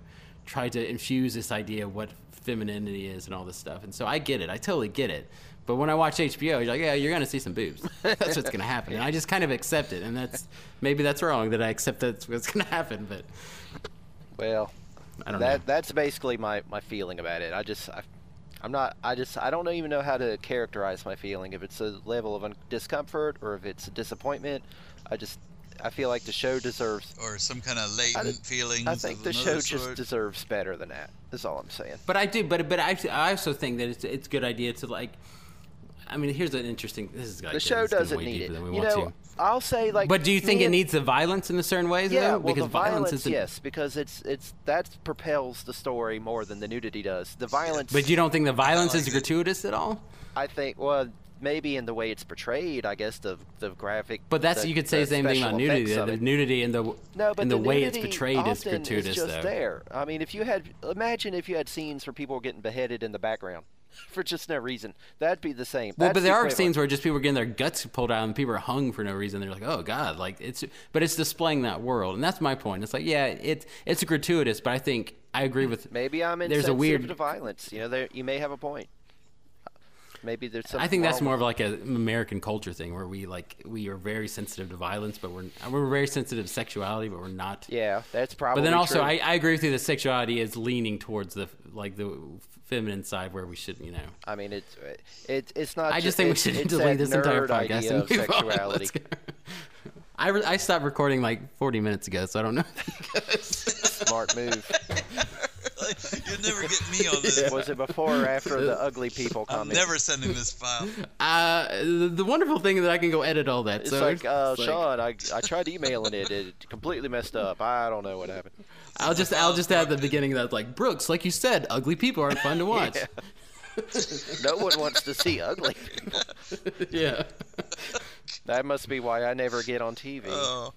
try to infuse this idea of what femininity is and all this stuff. And so I get it. I totally get it. But when I watch HBO, you're like, yeah, you're gonna see some boobs. That's what's gonna happen. And I just kind of accept it. And that's maybe that's wrong that I accept that's what's gonna happen. But Well, I don't that know. that's basically my, my feeling about it. I just I, I'm not I just I don't even know how to characterize my feeling if it's a level of un- discomfort or if it's a disappointment. I just I feel like the show deserves or some kind of latent feelings. I think of the show another just deserves better than that. that. Is all I'm saying. But I do. But but I, I also think that it's it's a good idea to like. I mean, here's an interesting. This is like The show doesn't need it. We You want know, to. I'll say like. But do you think it needs the violence in a certain ways? Yeah, though? well, because the violence, isn't. yes, because it's it's that propels the story more than the nudity does. The violence. But you don't think the violence like is it. gratuitous at all? I think well maybe in the way it's portrayed. I guess the the graphic. But that's the- you could say the same thing about nudity. The, the nudity and the No, but and the, way it's portrayed is gratuitous, just though. there. I mean, if you had imagine if you had scenes where people were getting beheaded in the background for just no reason, that'd be the same. Well, That's but there are scenes where just people are getting their guts pulled out and people are hung for no reason. They're like, "Oh God!" Like it's, but it's displaying that world, and that's my point. It's like, yeah, it's it's gratuitous, but I think I agree hmm. with. Maybe I'm There's a insensitive weird- to violence. You know, there you may have a point. Maybe there's some. I think that's more of like an American culture thing where we like we are very sensitive to violence, but we're we're very sensitive to sexuality, but we're not. Yeah, that's probably. But then also. I, I agree with you that sexuality is leaning towards the like the feminine side where we should, you know. I mean, it's it, it's not. I ju- just think we should it's delete this entire podcast and of move sexuality. Let's. I, re- I stopped recording like 40 minutes ago, so I don't know. Smart move. You'll never get me on this. Was it before or after the ugly people I'm comment? never sending this file. Uh, the, the wonderful thing is that I can go edit all that. It's so like, uh, it's like- Sean, I, I tried emailing it. It completely messed up. I don't know what happened. I'll just I'll just add the beginning that like Brooks, like you said, ugly people aren't fun to watch. No one wants to see ugly people. yeah. That must be why I never get on TV. Oh,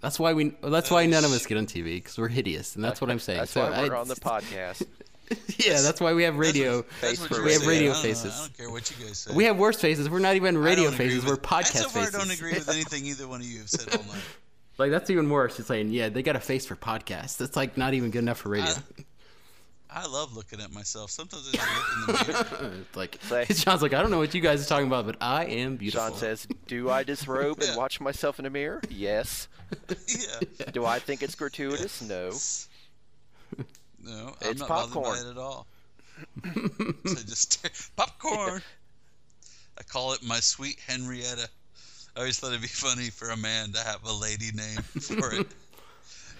That's why we. That's why none of us get on TV because we're hideous, and that's what I'm saying. That's so why we're I- on the podcast. Yeah, that's why we have radio. that's what for you we have say. radio I faces. I don't care what you guys say. We have worse faces. We're not even radio faces. with- We're podcast faces. I so far faces. don't agree with anything either one of you have said all night. Like that's even worse. It's saying, yeah, they got a face for podcasts. That's like not even good enough for radio. I love looking at myself. Sometimes I just look in the mirror. It's like Say- Sean's like, I don't know what you guys are talking about, but I am beautiful. Sean says, "Do I disrobe Yeah. and watch myself in the mirror? Yes. yeah. Do I think it's gratuitous? No. No, I'm It's not popcorn. by it at all. so just popcorn. I call it my sweet Henrietta. I always thought it'd be funny for a man to have a lady name for it.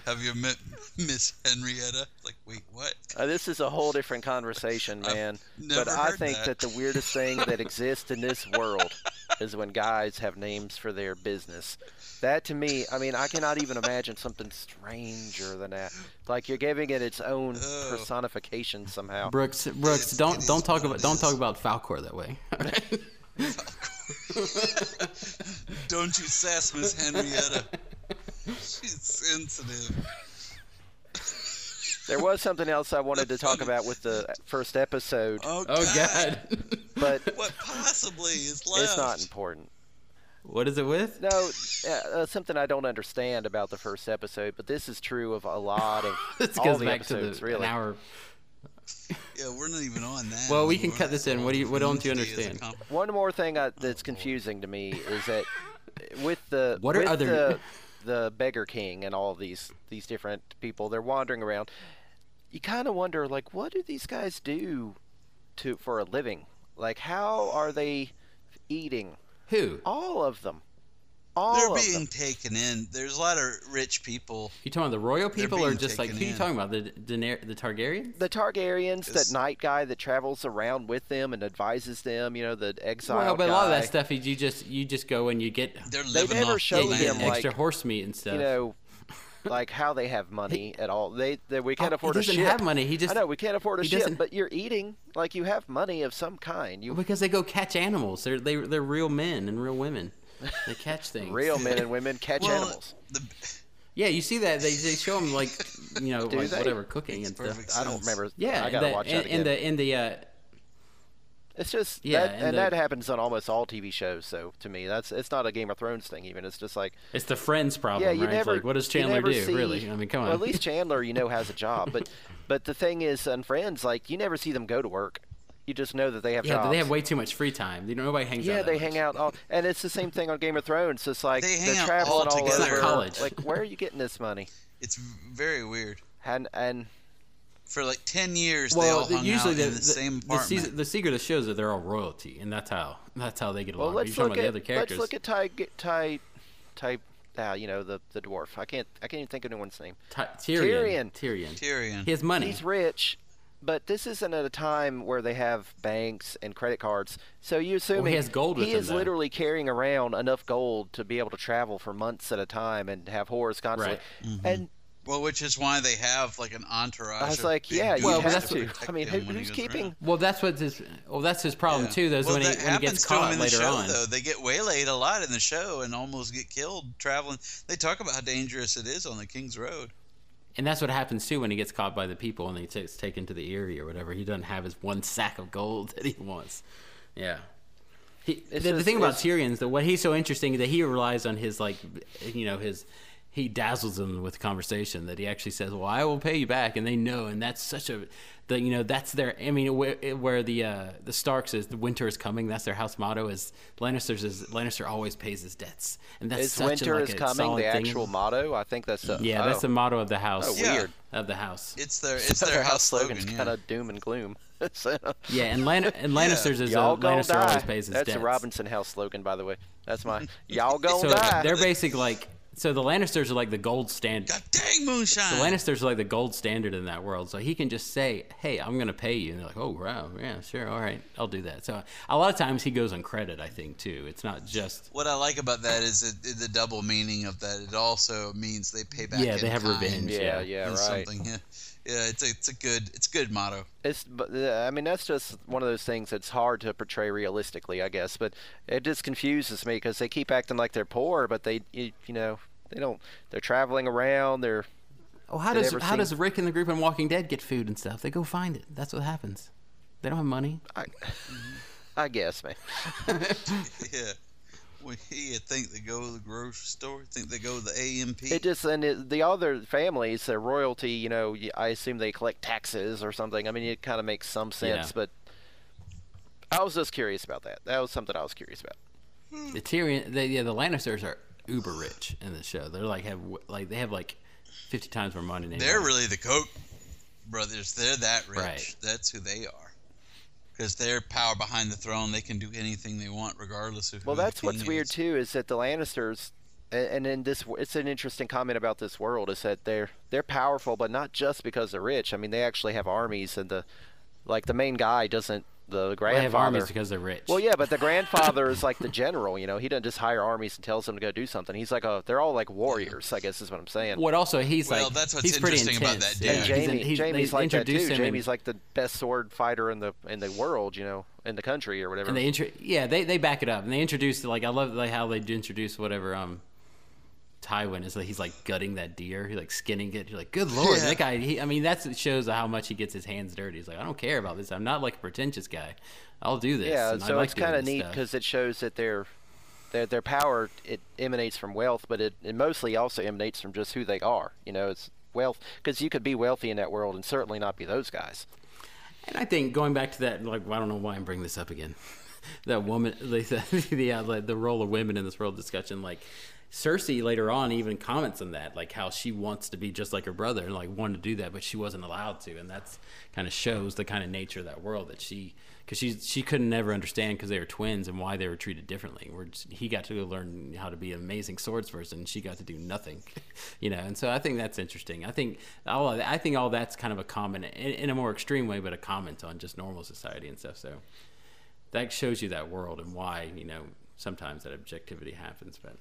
Have you met Miss Henrietta? Like, wait, what? Uh, this is a whole different conversation, I've man. never But I think that. that. the weirdest thing that exists in this world is when guys have names for their business. That to me, I mean, I cannot even imagine something stranger than that. Like you're giving it its own Oh. personification somehow. Brooks, Brooks, It- don't it don't talk about it don't talk about Falcor that way. Don't you sass Miss Henrietta. She's sensitive. There was something else I wanted to talk about with the first episode, Oh, oh God, but What possibly is left? it's not important. what is it with? No, uh, uh, something I don't understand about the first episode, but this is true of a lot of This all goes the back to episodes, the really. an hour. Yeah, we're not even on that. Well, we can cut this in. What do you- what don't you Today is a understand? comp- One more thing I, that's confusing to me is that with the What are with other- the, beggar king and all these these different people they're wandering around. You kind of wonder like what do these guys do to for a living? Like how are they eating? Who? All of them. All They're of being them. taken in. There's a lot of rich people. You talking about the royal people or just like taken who you talking about? The Daener- the Targaryens? The Targaryens, It's- that knight guy that travels around with them and advises them, you know, the exile Well, but a lot of that stuff is you just you just go and you get They're They never off show the him, land. extra like, horse meat and stuff. you know, like how they have money at all. They, they we can't Oh, afford he a doesn't ship. have money. He just I know we can't afford a he ship, doesn't- but you're eating like you have money of some kind. You because they go catch animals. They're they they're real men and real women. They catch things. real men and women catch Well, animals. The, Yeah, you see that they, they show them like you know like they? whatever cooking and stuff. perfect I don't remember. Yeah, I gotta the, watch in, that again. in the in the uh, it's just Yeah, that, and and, the- that happens on almost all TV shows. So to me, that's it's not a Game of Thrones thing. Even it's just like it's the friends problem, yeah, you right? Never. like, what does you Chandler never do? see- really? I mean, come on. Well, at least Chandler, you know, has a job, but but the thing is, on Friends, like you never see them go to work. You just know that they have yeah, jobs. they have way too much free time. You know, nobody hangs out. Yeah, they much. hang out all, and it's the same thing on Game of Thrones. It's like They hang are out traveling all all, together. over. College. Like, where are you getting this money? it's very weird. And and For like ten years, they all hung usually out the, in the, same the, apartment. season, the secret of the shows that they're all royalty, and that's how that's how they get along. well, let's look at the other characters. let's look at Ty Ty Ty. Ah, you know the the dwarf. I can't I can't even think of anyone's name. Ty- Tyrion. Tyrion. Tyrion. Tyrion. He has money. He's rich, but this isn't at a time where they have banks and credit cards. So you assume he has gold he him, is though. literally carrying around enough gold to be able to travel for months at a time and have whores constantly. Right. Mm-hmm. And well, which is why they have like an entourage. I was like, yeah, you Well, have that's to to. I mean, who, who's keeping? around. Well, that's what's his. Well, that's his problem Yeah. too. Though, is well, when he when he happens gets to 'em caught in the later show, on. Though they get waylaid a lot in the show and almost get killed traveling. They talk about how dangerous it is on the King's Road. And that's what happens too when he gets caught by the people and he gets taken to the Eyrie or whatever. He doesn't have his one sack of gold that he wants. Yeah. He, the, the thing about it's- Tyrion is that what he's so interesting is that he relies on his like, you know, his he dazzles them with conversation that he actually says, "Well, I will pay you back," and they know, and that's such a, the you know that's their. I mean, where, where the uh, the Starks is the winter is coming. That's their house motto. Is Lannisters is Lannister always pays his debts, and that's Is such winter a, like is a coming the thing. actual motto? I think that's the Yeah, that's oh. the motto of the house. Oh, Yeah. Of the house. It's their it's So their house slogan. slogan's yeah. kind of doom and gloom. So- Yeah, and Lan- and Lannisters is y'all a Lannister die. always pays his That's debts. a Robinson House slogan, by the way. That's my y'all gonna so die. they're basically like so the Lannisters are like the gold standard. God dang moonshine. The Lannisters are like the gold standard in that world. So he can just say, "Hey, I'm going to pay you," and they're like, "Oh, wow, yeah, sure, all right, I'll do that." So a lot of times he goes on credit. I think too. It's not just What I like about that is it, the double meaning of that. It also means they pay back. Yeah, in they have kind revenge, yeah, yeah. yeah, right. Something. Yeah, yeah. It's a it's a good it's a good motto. It's, but uh, I mean, that's just one of those things that's hard to portray realistically, I guess. But it just confuses me because they keep acting like they're poor, but they, you, you know, they don't. They're traveling around. They're oh, how does how seen- does Rick and the group in Walking Dead get food and stuff? They go find it. That's what happens. They don't have money. I, I guess, man. yeah. We you think they go to the grocery store? Think they go to the A&P? It just and it, the other families, the royalty, you know, I assume they collect taxes or something. I mean, it kind of makes some sense, Yeah. but I was just curious about that. That was something I was curious about. Hmm. The Tyrion, they, yeah, the Lannisters are uber rich in the show. They're like have like they have like fifty times more money. Than They're anyone. really the Koch brothers. They're that rich. Right. That's who they are. Because they're power behind the throne. They can do anything they want, regardless of who Well, that's what's king weird too is that the Lannisters, and in this, it's an interesting comment about this world is that they're they're powerful, but not just because they're rich. I mean, they actually have armies, and the like the main guy doesn't. The Well, they grandfather. have armies because they're rich. Well, yeah, but the grandfather is like the general. You know, he doesn't just hire armies and tells them to go do something. He's like a. They're all like warriors. I guess is what I'm saying. What also he's Well, like that's what's he's pretty interesting about intense. that dude. And Jaime, he's- Jaime's like that too. him Jaime's like the best sword fighter in the in the world. You know, in the country or whatever. and they intro- yeah they, they back it up and they introduce like I love like how they introduce whatever um Tywin is like he's like gutting that deer he's like skinning it you're like good lord Yeah. that guy he, I mean that shows how much he gets his hands dirty he's like I don't care about this I'm not like a pretentious guy I'll do this Yeah, and I so like it's kind of neat because it shows that their their their power it emanates from wealth, but it, it mostly also emanates from just who they are. You know, it's wealth because you could be wealthy in that world and certainly not be those guys. And I think going back to that, like I don't know why I'm bringing this up again. that woman, like, the the, uh, the role of women in this world discussion, like Cersei later on even comments on that, like how she wants to be just like her brother and like wanted to do that, but she wasn't allowed to, and that's kind of shows the kind of nature of that world that she. Because she she couldn't never understand because they were twins and why they were treated differently. Where he got to learn how to be an amazing swordsperson, and she got to do nothing, you know. And so I think that's interesting. I think all I think all that's kind of a comment in, in a more extreme way, but a comment on just normal society and stuff. So that shows you that world and why you know sometimes that objectivity happens. But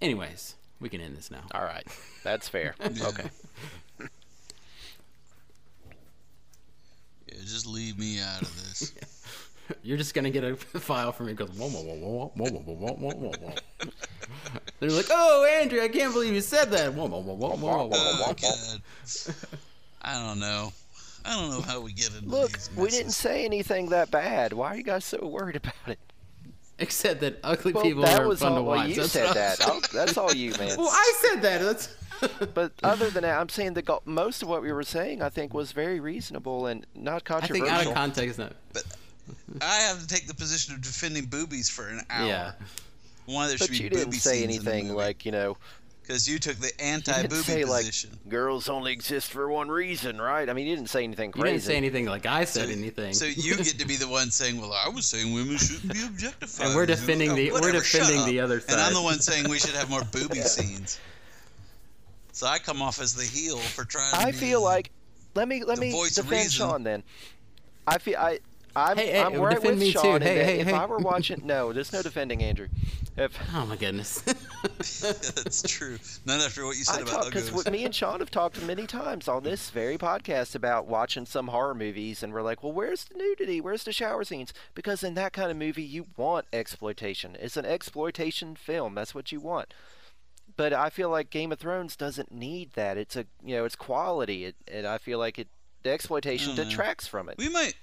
anyways, we can end this now. All right, that's fair. Okay. Yeah, just leave me out of this. You're just gonna get a file from me. Goes whoa whoa whoa whoa whoa whoa whoa whoa whoa whoa. They're like, oh Andrew, I can't believe you said that. Whoa whoa whoa whoa whoa whoa. oh God. I don't know. I don't know how we get into this. Look, these we didn't say anything that bad. Why are you guys so worried about it? Except that ugly Well, people that are was fun all. to Well, watch. you That's said what I'm that. I'll- that's all you, man. Well, I said that. That's. But other than that, I'm saying that go- most of what we were saying, I think, was very reasonable and not controversial. I think controversial. out of context, no. I have to take the position of defending boobies for an hour. Yeah. Why there but should be you didn't say scenes in the anything like, you know, because you took the anti-booby say like position. girls only exist for one reason, right? I mean, you didn't say anything You crazy. didn't say anything like I said So- anything. So you get to be the one saying, "Well, I was saying women shouldn't be objectified." And we're defending the- we're defending the other thing. And I'm the one saying we should have more booby scenes. So I come off as the heel for trying. to I feel like let me let me defend reason. Sean then. I feel I I'm, Hey, hey, I'm right defend with me. Sean. in Hey, hey, if hey. I were watching, no, there's no defending Andrew. If oh my goodness. That's true. Not after what you I said talk about because Uggos. me and Sean have talked many times on this very podcast about watching some horror movies, and we're like, well, where's the nudity? Where's the shower scenes? Because in that kind of movie, you want exploitation. It's an exploitation film. That's what you want. But I feel like Game of Thrones doesn't need that. It's a you know it's quality, it, and I feel like it the exploitation I know. detracts from it. We might,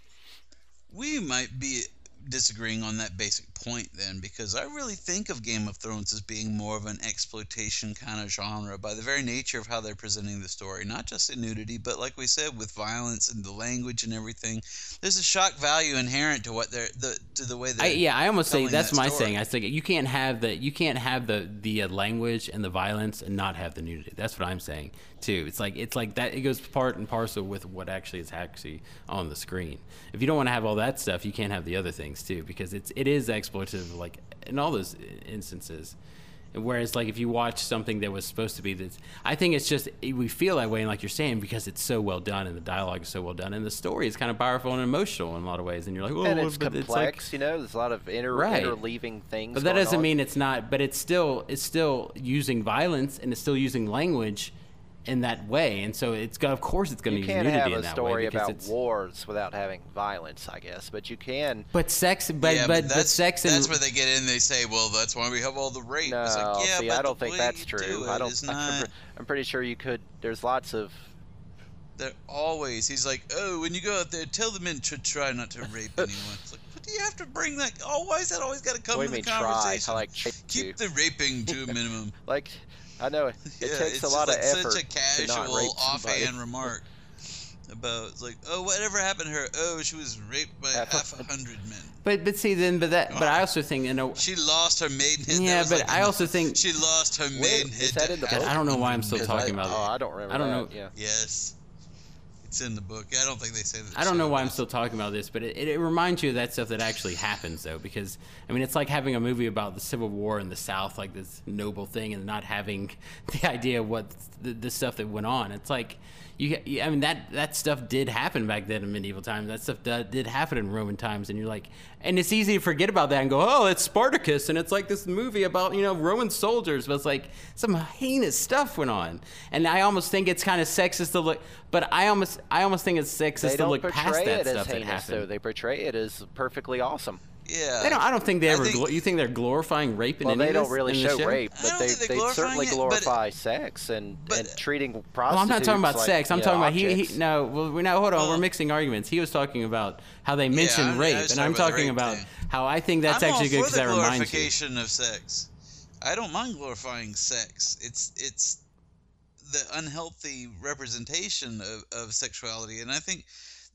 we might be disagreeing on that basic point then because I really think of Game of Thrones as being more of an exploitation kind of genre by the very nature of how they're presenting the story. Not just in nudity, but like we said, with violence and the language and everything. There's a shock value inherent to what they're the to the way they're I, yeah, I almost say that's that my saying. I think you can't have the you can't have the the uh, language and the violence and not have the nudity. That's what I'm saying too. It's like it's like that. It goes part and parcel with what actually is actually on the screen. If you don't want to have all that stuff, you can't have the other things too because it's it is exploitative. Like in all those instances. Whereas, like, if you watch something that was supposed to be this, I think it's just we feel that way, and like you're saying, because it's so well done and the dialogue is so well done, and the story is kind of powerful and emotional in a lot of ways, and you're like, oh, and it's complex, like, you know. There's a lot of inter Right. interleaving things. but that doesn't on. mean it's not. But it's still it's still using violence and it's still using language in that way, and so it's got. Of course, it's going to you use can't nudity have in a that story way because about it's. wars without having violence, I guess. But you can. But sex, but yeah, but, but, that's, sex and that's where they get in. They say, "Well, that's why we have all the rape." No, like, yeah, see, but I don't think that's you true. do I don't. I'm, not- I'm pretty sure you could. There's lots of. They're always. He's like, oh, when you go out there, tell the men to try not to rape anyone. It's like, what do you have to bring that? Oh, why is that always got to come what in the mean try? conversation? I like try to. Keep the raping to a minimum. Like, I know it, it yeah, takes a lot just of like effort such a to not casual, rape somebody. offhand remark about like, oh, whatever happened to her? Oh, she was raped by Half half a- a hundred men. but but see then but that but I also think you know She lost her maidenhead. Yeah, but like I in- also think- she lost her Wait, maidenhead. is that in the book? I don't know why I'm still talking men. about Oh, it. Oh, I don't remember. I don't that, know. Yeah. Yes, it's in the book. I don't think they say that. I don't know why I'm still talking about this, but it, it, it reminds you of that stuff that actually happens, though, because I mean, it's like having a movie about the Civil War in the South, like this noble thing, and not having the idea of what the, the stuff that went on. It's like you, I mean, that that stuff did happen back then in medieval times. That stuff did, did happen in Roman times, and you're like, and it's easy to forget about that and go, oh, it's Spartacus, and it's like this movie about you know Roman soldiers, but it's like some heinous stuff went on, and I almost think it's kind of sexist to look, but I almost I almost think it's sexist to look past portray that it as stuff that heinous, though. happened. They portray it as perfectly awesome. Yeah. They don't. I don't think they ever. Think, glo- you think they're glorifying rape in Well, any they of don't really in show, show? rape, but they, they're certainly glorifying it, but- glorify sex and, but- and treating prostitutes. Well. I'm not talking about like, sex. I'm talking know, about he, he. No, well, we now hold on. Well- we're mixing arguments. He was talking about how they mention I- I rape, was and I'm about talking rape about thing. how I think that's I'm actually good for because the that reminds you. glorification of sex. I don't mind glorifying sex. It's it's the unhealthy representation of, of sexuality, and I think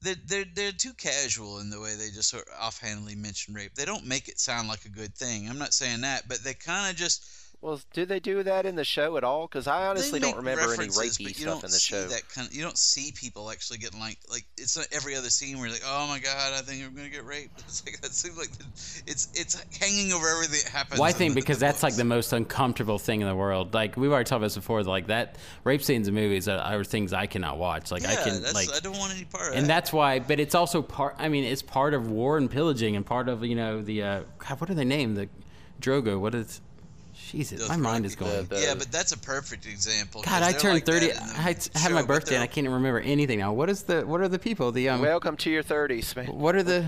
they're, they're they're too casual in the way they just sort of offhandedly mention rape. They don't make it sound like a good thing. I'm not saying that, but they kind of just Well, do they do that in the show at all? Because I honestly don't remember any references, rapey but you stuff don't in the see show. That kind of, you don't see people actually getting like like it's not every other scene where you're like, oh my god, I think I'm gonna get raped. It's like that seems like the, it's it's hanging over everything that happens. Well, I think the- because the that's like the most uncomfortable thing in the world. Like we've already talked about this before. Like that rape scenes in movies are, are things I cannot watch. Like yeah, I can that's, like I don't want any part of and that. that's why but it's also part i mean it's part of war and pillaging and part of you know the uh God, what are they named the drogo what is jesus my mind is going The- yeah, but that's a perfect example. god i turned like 30 in i had my birthday and i can't even remember anything now what is the what are the people the um Welcome to your 30s, man. what are the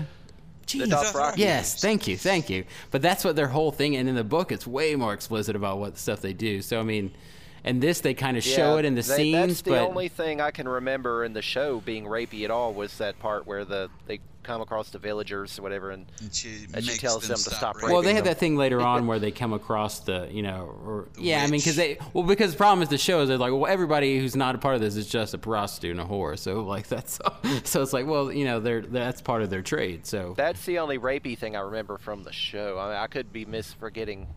The Jeez. Dothraki. Yes, thank you, thank you. But that's what their whole thing, and in the book, it's way more explicit about what stuff they do. So I mean, and this they kind of show it in the they- scenes, That's the but only thing I can remember in the show being rapey at all was that part where the they come across the villagers or whatever, and, And she, and she tells them them to stop stop raping Well, they raping had them. that thing later on where they come across the, you know, or The yeah, I mean, because they, well, because the problem is the show is they're like, well, everybody who's not a part of this is just a prostitute and a whore, so like that's, so it's like, well, you know, they're that's part of their trade, so That's the only rapey thing I remember from the show. I mean, I could be misforgetting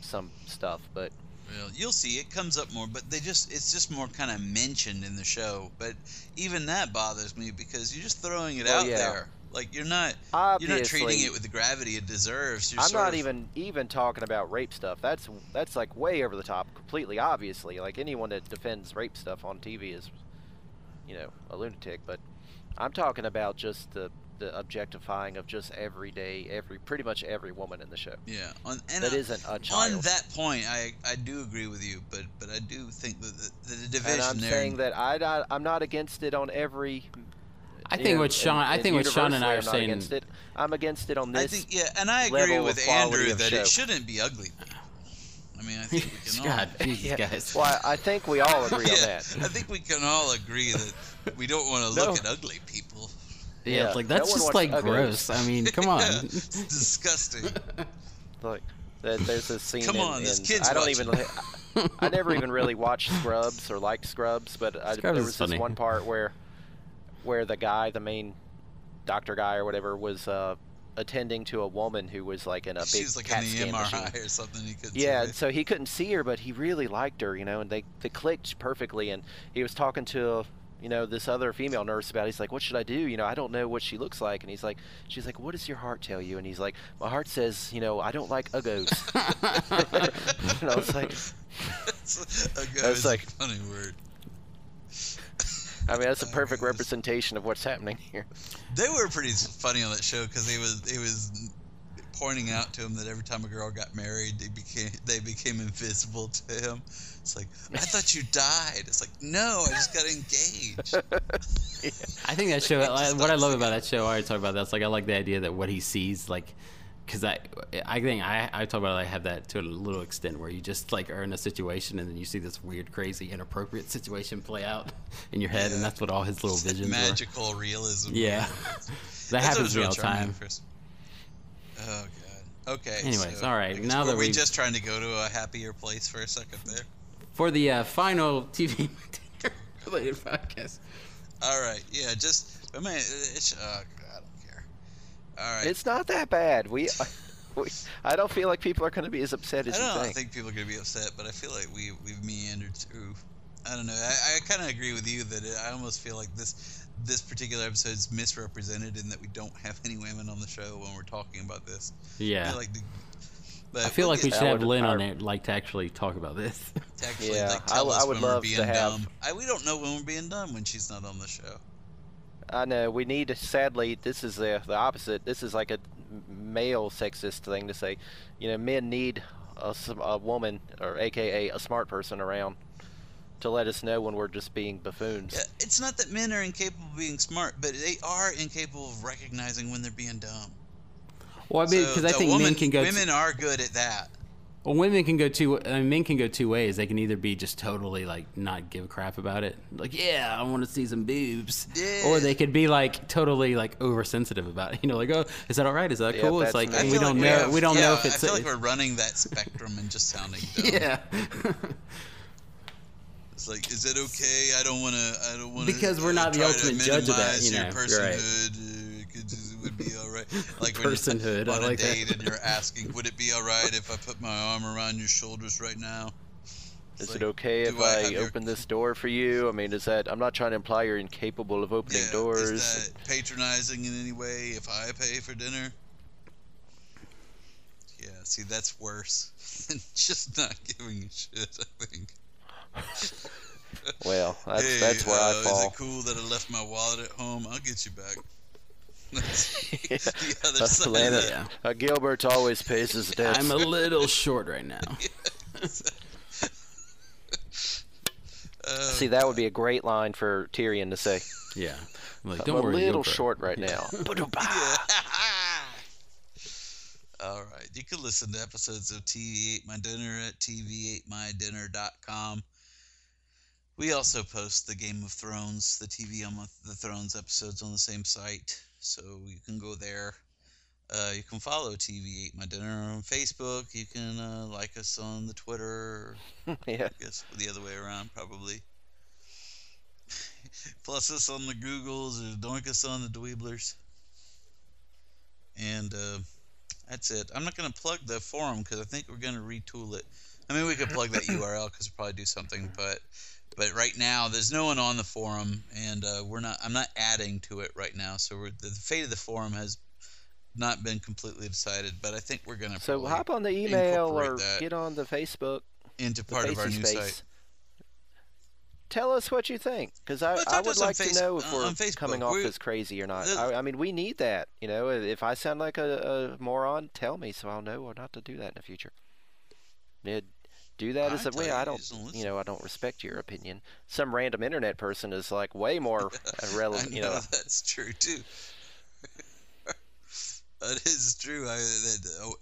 some stuff, but Well, you'll see it comes up more, but they just it's just more kind of mentioned in the show. But even that bothers me because you're just throwing it Well, out yeah. there. Like you're not you're not treating it with the gravity it deserves. You're I'm not of- even even talking about rape stuff. That's that's like way over the top, completely obviously. Like anyone that defends rape stuff on TV is, you know, a lunatic. But I'm talking about just the the objectifying of just everyday, every pretty much every woman in the show. Yeah, on, and That I- isn't a On that point, I I do agree with you, but but I do think that the, the, the division And I'm there. saying that I I'm not against it on every. I think know, what Sean, in- I think what Sean and I are universally, I'm not saying, against it. I'm against it on this. I think yeah, and I agree with Andrew that show. it shouldn't be ugly. I mean, I think we can all. God, Jesus, Yeah, guys. Well, I think we all agree yeah, on that. I think we can all agree that we don't want to No. look at ugly people. Yeah, Yeah, like that's one just like uggos. gross. I mean, come on. It's disgusting. Like there's a scene. Come in, on, this kid's I don't watching. even. I never even really watched Scrubs or liked Scrubs, but I, Scrubs there is was funny. this one part where, where the guy, the main doctor guy or whatever, was uh, attending to a woman who was like in a big She like CAT scan MRI machine. or something. He couldn't Yeah, so he couldn't see her, but he really liked her, you know, and they, they clicked perfectly. And he was talking to, you know, this other female nurse about. It. He's like, "What should I do? You know, I don't know what she looks like." And he's like, "She's like, what does your heart tell you?" And he's like, "My heart says, you know, I don't like uggos." and I was like, I it's like- a funny word. I mean, that's a perfect goodness. representation of what's happening here. They were pretty funny on that show because he was he was pointing out to him that every time a girl got married, they became they became invisible to him. It's like I thought you died. It's like no, I just got engaged. I think that show. I, what I love about that show, I already talked about. That's like I like the idea that what he sees, like, because I, I think I, I talk about. I have that to a little extent where you just like are in a situation and then you see this weird, crazy, inappropriate situation play out in your head, Yeah. and that's what all his little visions were. Magical realism. Yeah, that happens real all the charming, time. Oh god. Okay. Anyways, so all right, now that we just trying to go to a happier place for a second there. For the uh, final TV related podcast. All right. Yeah. Just. I mean, it's. Oh god, I don't care. All right. It's not that bad. We, we I don't feel like people are going to be as upset as I don't think. think people are gonna be upset, but I feel like we we've meandered through. I don't know. I, I kind of agree with you that it, I almost feel like this this particular episode is misrepresented in that we don't have any women on the show when we're talking about this. I Yeah, feel like the, but I feel like we should have would- Lynn on I- there, like to actually talk about this. to actually Yeah, like I tell w- us I would when we're love to have- dumb. I, we don't know when we're being dumb when she's not on the show. I know we need. Sadly, this is the the opposite. This is like a male sexist thing to say. You know, men need a woman or AKA a smart person around to let us know when we're just being buffoons. Yeah, it's not that men are incapable of being smart, but they are incapable of recognizing when they're being dumb. Well, I mean, So because I think woman, men can go. Women are good at that. Well, women can go two. I mean, men can go two ways. They can either be just totally like not give a crap about it, like yeah, I want to see some boobs, Yeah. or they could be like totally like oversensitive about it. You know, like oh, is that all right? Is that Yeah, cool? It's like. We don't like know. have- We don't know if it's. I feel like we're running that spectrum and just sounding dumb. yeah. It's like, is it okay? I don't want to. I don't want to. Because we're not the ultimate judge of that, you know, Your you're right. Would be all right. Like Personhood, when I you're on like a that. date and you're asking, would it be all right if I put my arm around your shoulders right now? It's Is like, it okay if I I, have your- open this door for you? I mean, is that? I'm not trying to imply you're incapable of opening Yeah, doors. Is that patronizing in any way if I pay for dinner? Yeah, see, that's worse than just not giving a shit, I think. Well, that's hey, that's where uh, I Is it cool that I left my wallet at home? I'll get you back. That's Yeah. the other side. Lana- of Yeah. Uh, Gilbert always pays his debts. I'm a little short right now. Oh, See, that would be a great line for Tyrion to say. Yeah. Like, I'm don't a worry, little Gilbert. short right now. All right. You can listen to episodes of TV Ate My Dinner at tv8mydinner.com. We also post the Game of Thrones, the TV on the Thrones episodes on the same site, so you can go there. Uh, you can follow TV Ate My Dinner on Facebook. You can uh, like us on the Twitter. yeah. I guess the other way around, probably. Plus us on the Googles or doink us on the Dweeblers. And uh, that's it. I'm not going to plug the forum because I think we're going to retool it. I mean, we could plug that URL because we'll probably do something, but but right now there's no one on the forum, and uh, we're not. I'm not adding to it right now, so we're, the fate of the forum has not been completely decided. But I think we're going to So hop on the email or get on the Facebook, into part of our new space. site. Tell us what you think, because I, I would like Face- to know if uh, we're Facebook. coming off We're- as crazy or not. the- I, I mean, we need that. You know, if I sound like a, a moron, tell me so I'll know or not to do that in the future. Yeah, do that I as a way. I don't, you know, I don't respect your opinion. Some random internet person is like way more relevant. You know that's true too. that is true. I, that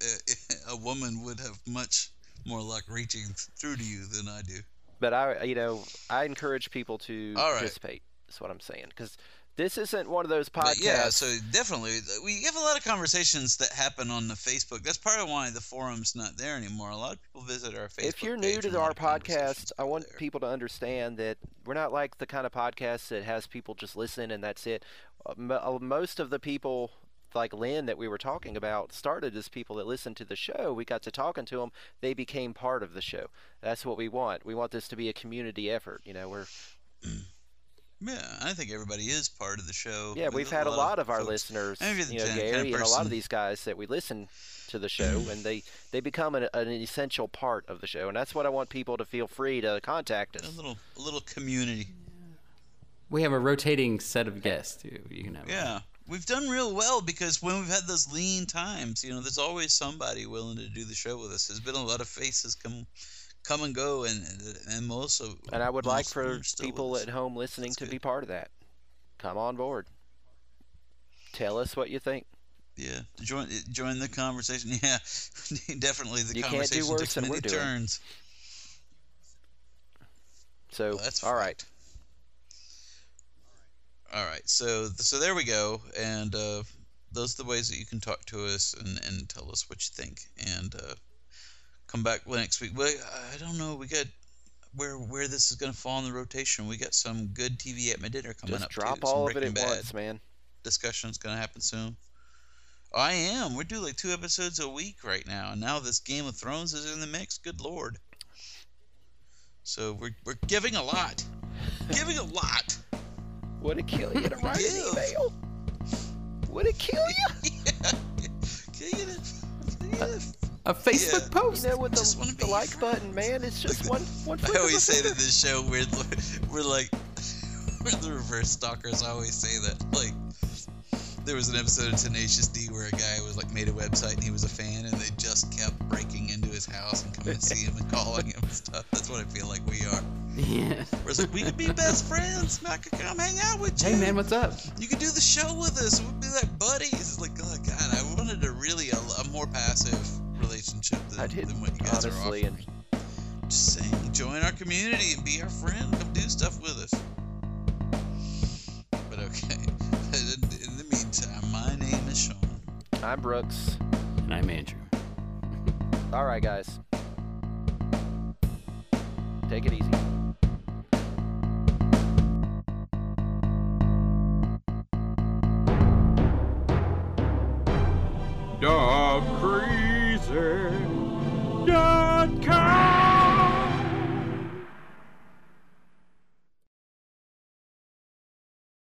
a, a woman would have much more luck reaching through to you than I do. but I, you know, I encourage people to right. participate. Is what I'm saying, because This isn't one of those But podcasts. yeah, so definitely we have a lot of conversations that happen on the Facebook. That's part of why the forum's not there anymore. A lot of people visit our Facebook. if you're new to and a lot our podcast, I want there. people to understand that we're not like the kind of podcast that has people just listen and that's it. Uh, uh, Most of the people, like Lynn that we were talking about, started as people that listened to the show. We got to talking to them; they became part of the show. That's what we want. We want this to be a community effort. You know, we're Yeah, I think everybody is part of the show. yeah, we've had a lot of our folks- listeners, I think you're the you know, kind of Gary and a lot of these guys that we listen to the show, mm-hmm. and they they become an, an essential part of the show, and that's what I want people to feel free to contact A us. little, a little community. We have a rotating set of guests too. You can have. Yeah, we've done real well because when we've had those lean times, you know, there's always somebody willing to do the show with us. There's been a lot of faces come, come and go, and and most of. And I would like most of them for are still with people at home listening That's to good. be part of that. Come on board. Tell us what you think. Yeah, join join the conversation. Yeah, definitely the You can't do conversation worse than we're doing. turns. So, Well, that's all right. right. All right. so so there we go, and uh, those are the ways that you can talk to us and, and tell us what you think, and uh, come back next week. Well, I don't know, we got where where this is going to fall in the rotation. We got some good TV Ate My Dinner coming Just up. drop too. All of it at Bad once, man. discussion's going to happen soon. I am. We're doing like two episodes a week right now, and now this Game of Thrones is in the mix. Good lord. So we're we're giving a lot, giving a lot. Would it kill you to write an email? Would it kill you? yeah. Can you- yeah. A Facebook Yeah. post. You know, with Just the, the like your button, man, it's just one one. I flick of always say finger. that this show we're we're like we're the reverse stalkers. I always say that like there was an episode of Tenacious D where a guy was like made a website and he was a fan and they just kept breaking into his house and coming to see him and calling him and stuff. That's what I feel like we are. Yeah. We're like we could be best friends. I could come hang out with you. Hey man, what's up? You could do the show with us. We'd be like buddies. It's like, oh god, I wanted a really a, a more passive relationship than, I did than what you guys are honestly, offering. and Just saying, join our community and be our friend. Come do stuff with us. But okay. In, in the meantime, my name is Sean. I'm Brooks. And I'm Andrew. All right, guys. Take it easy. Dog desert.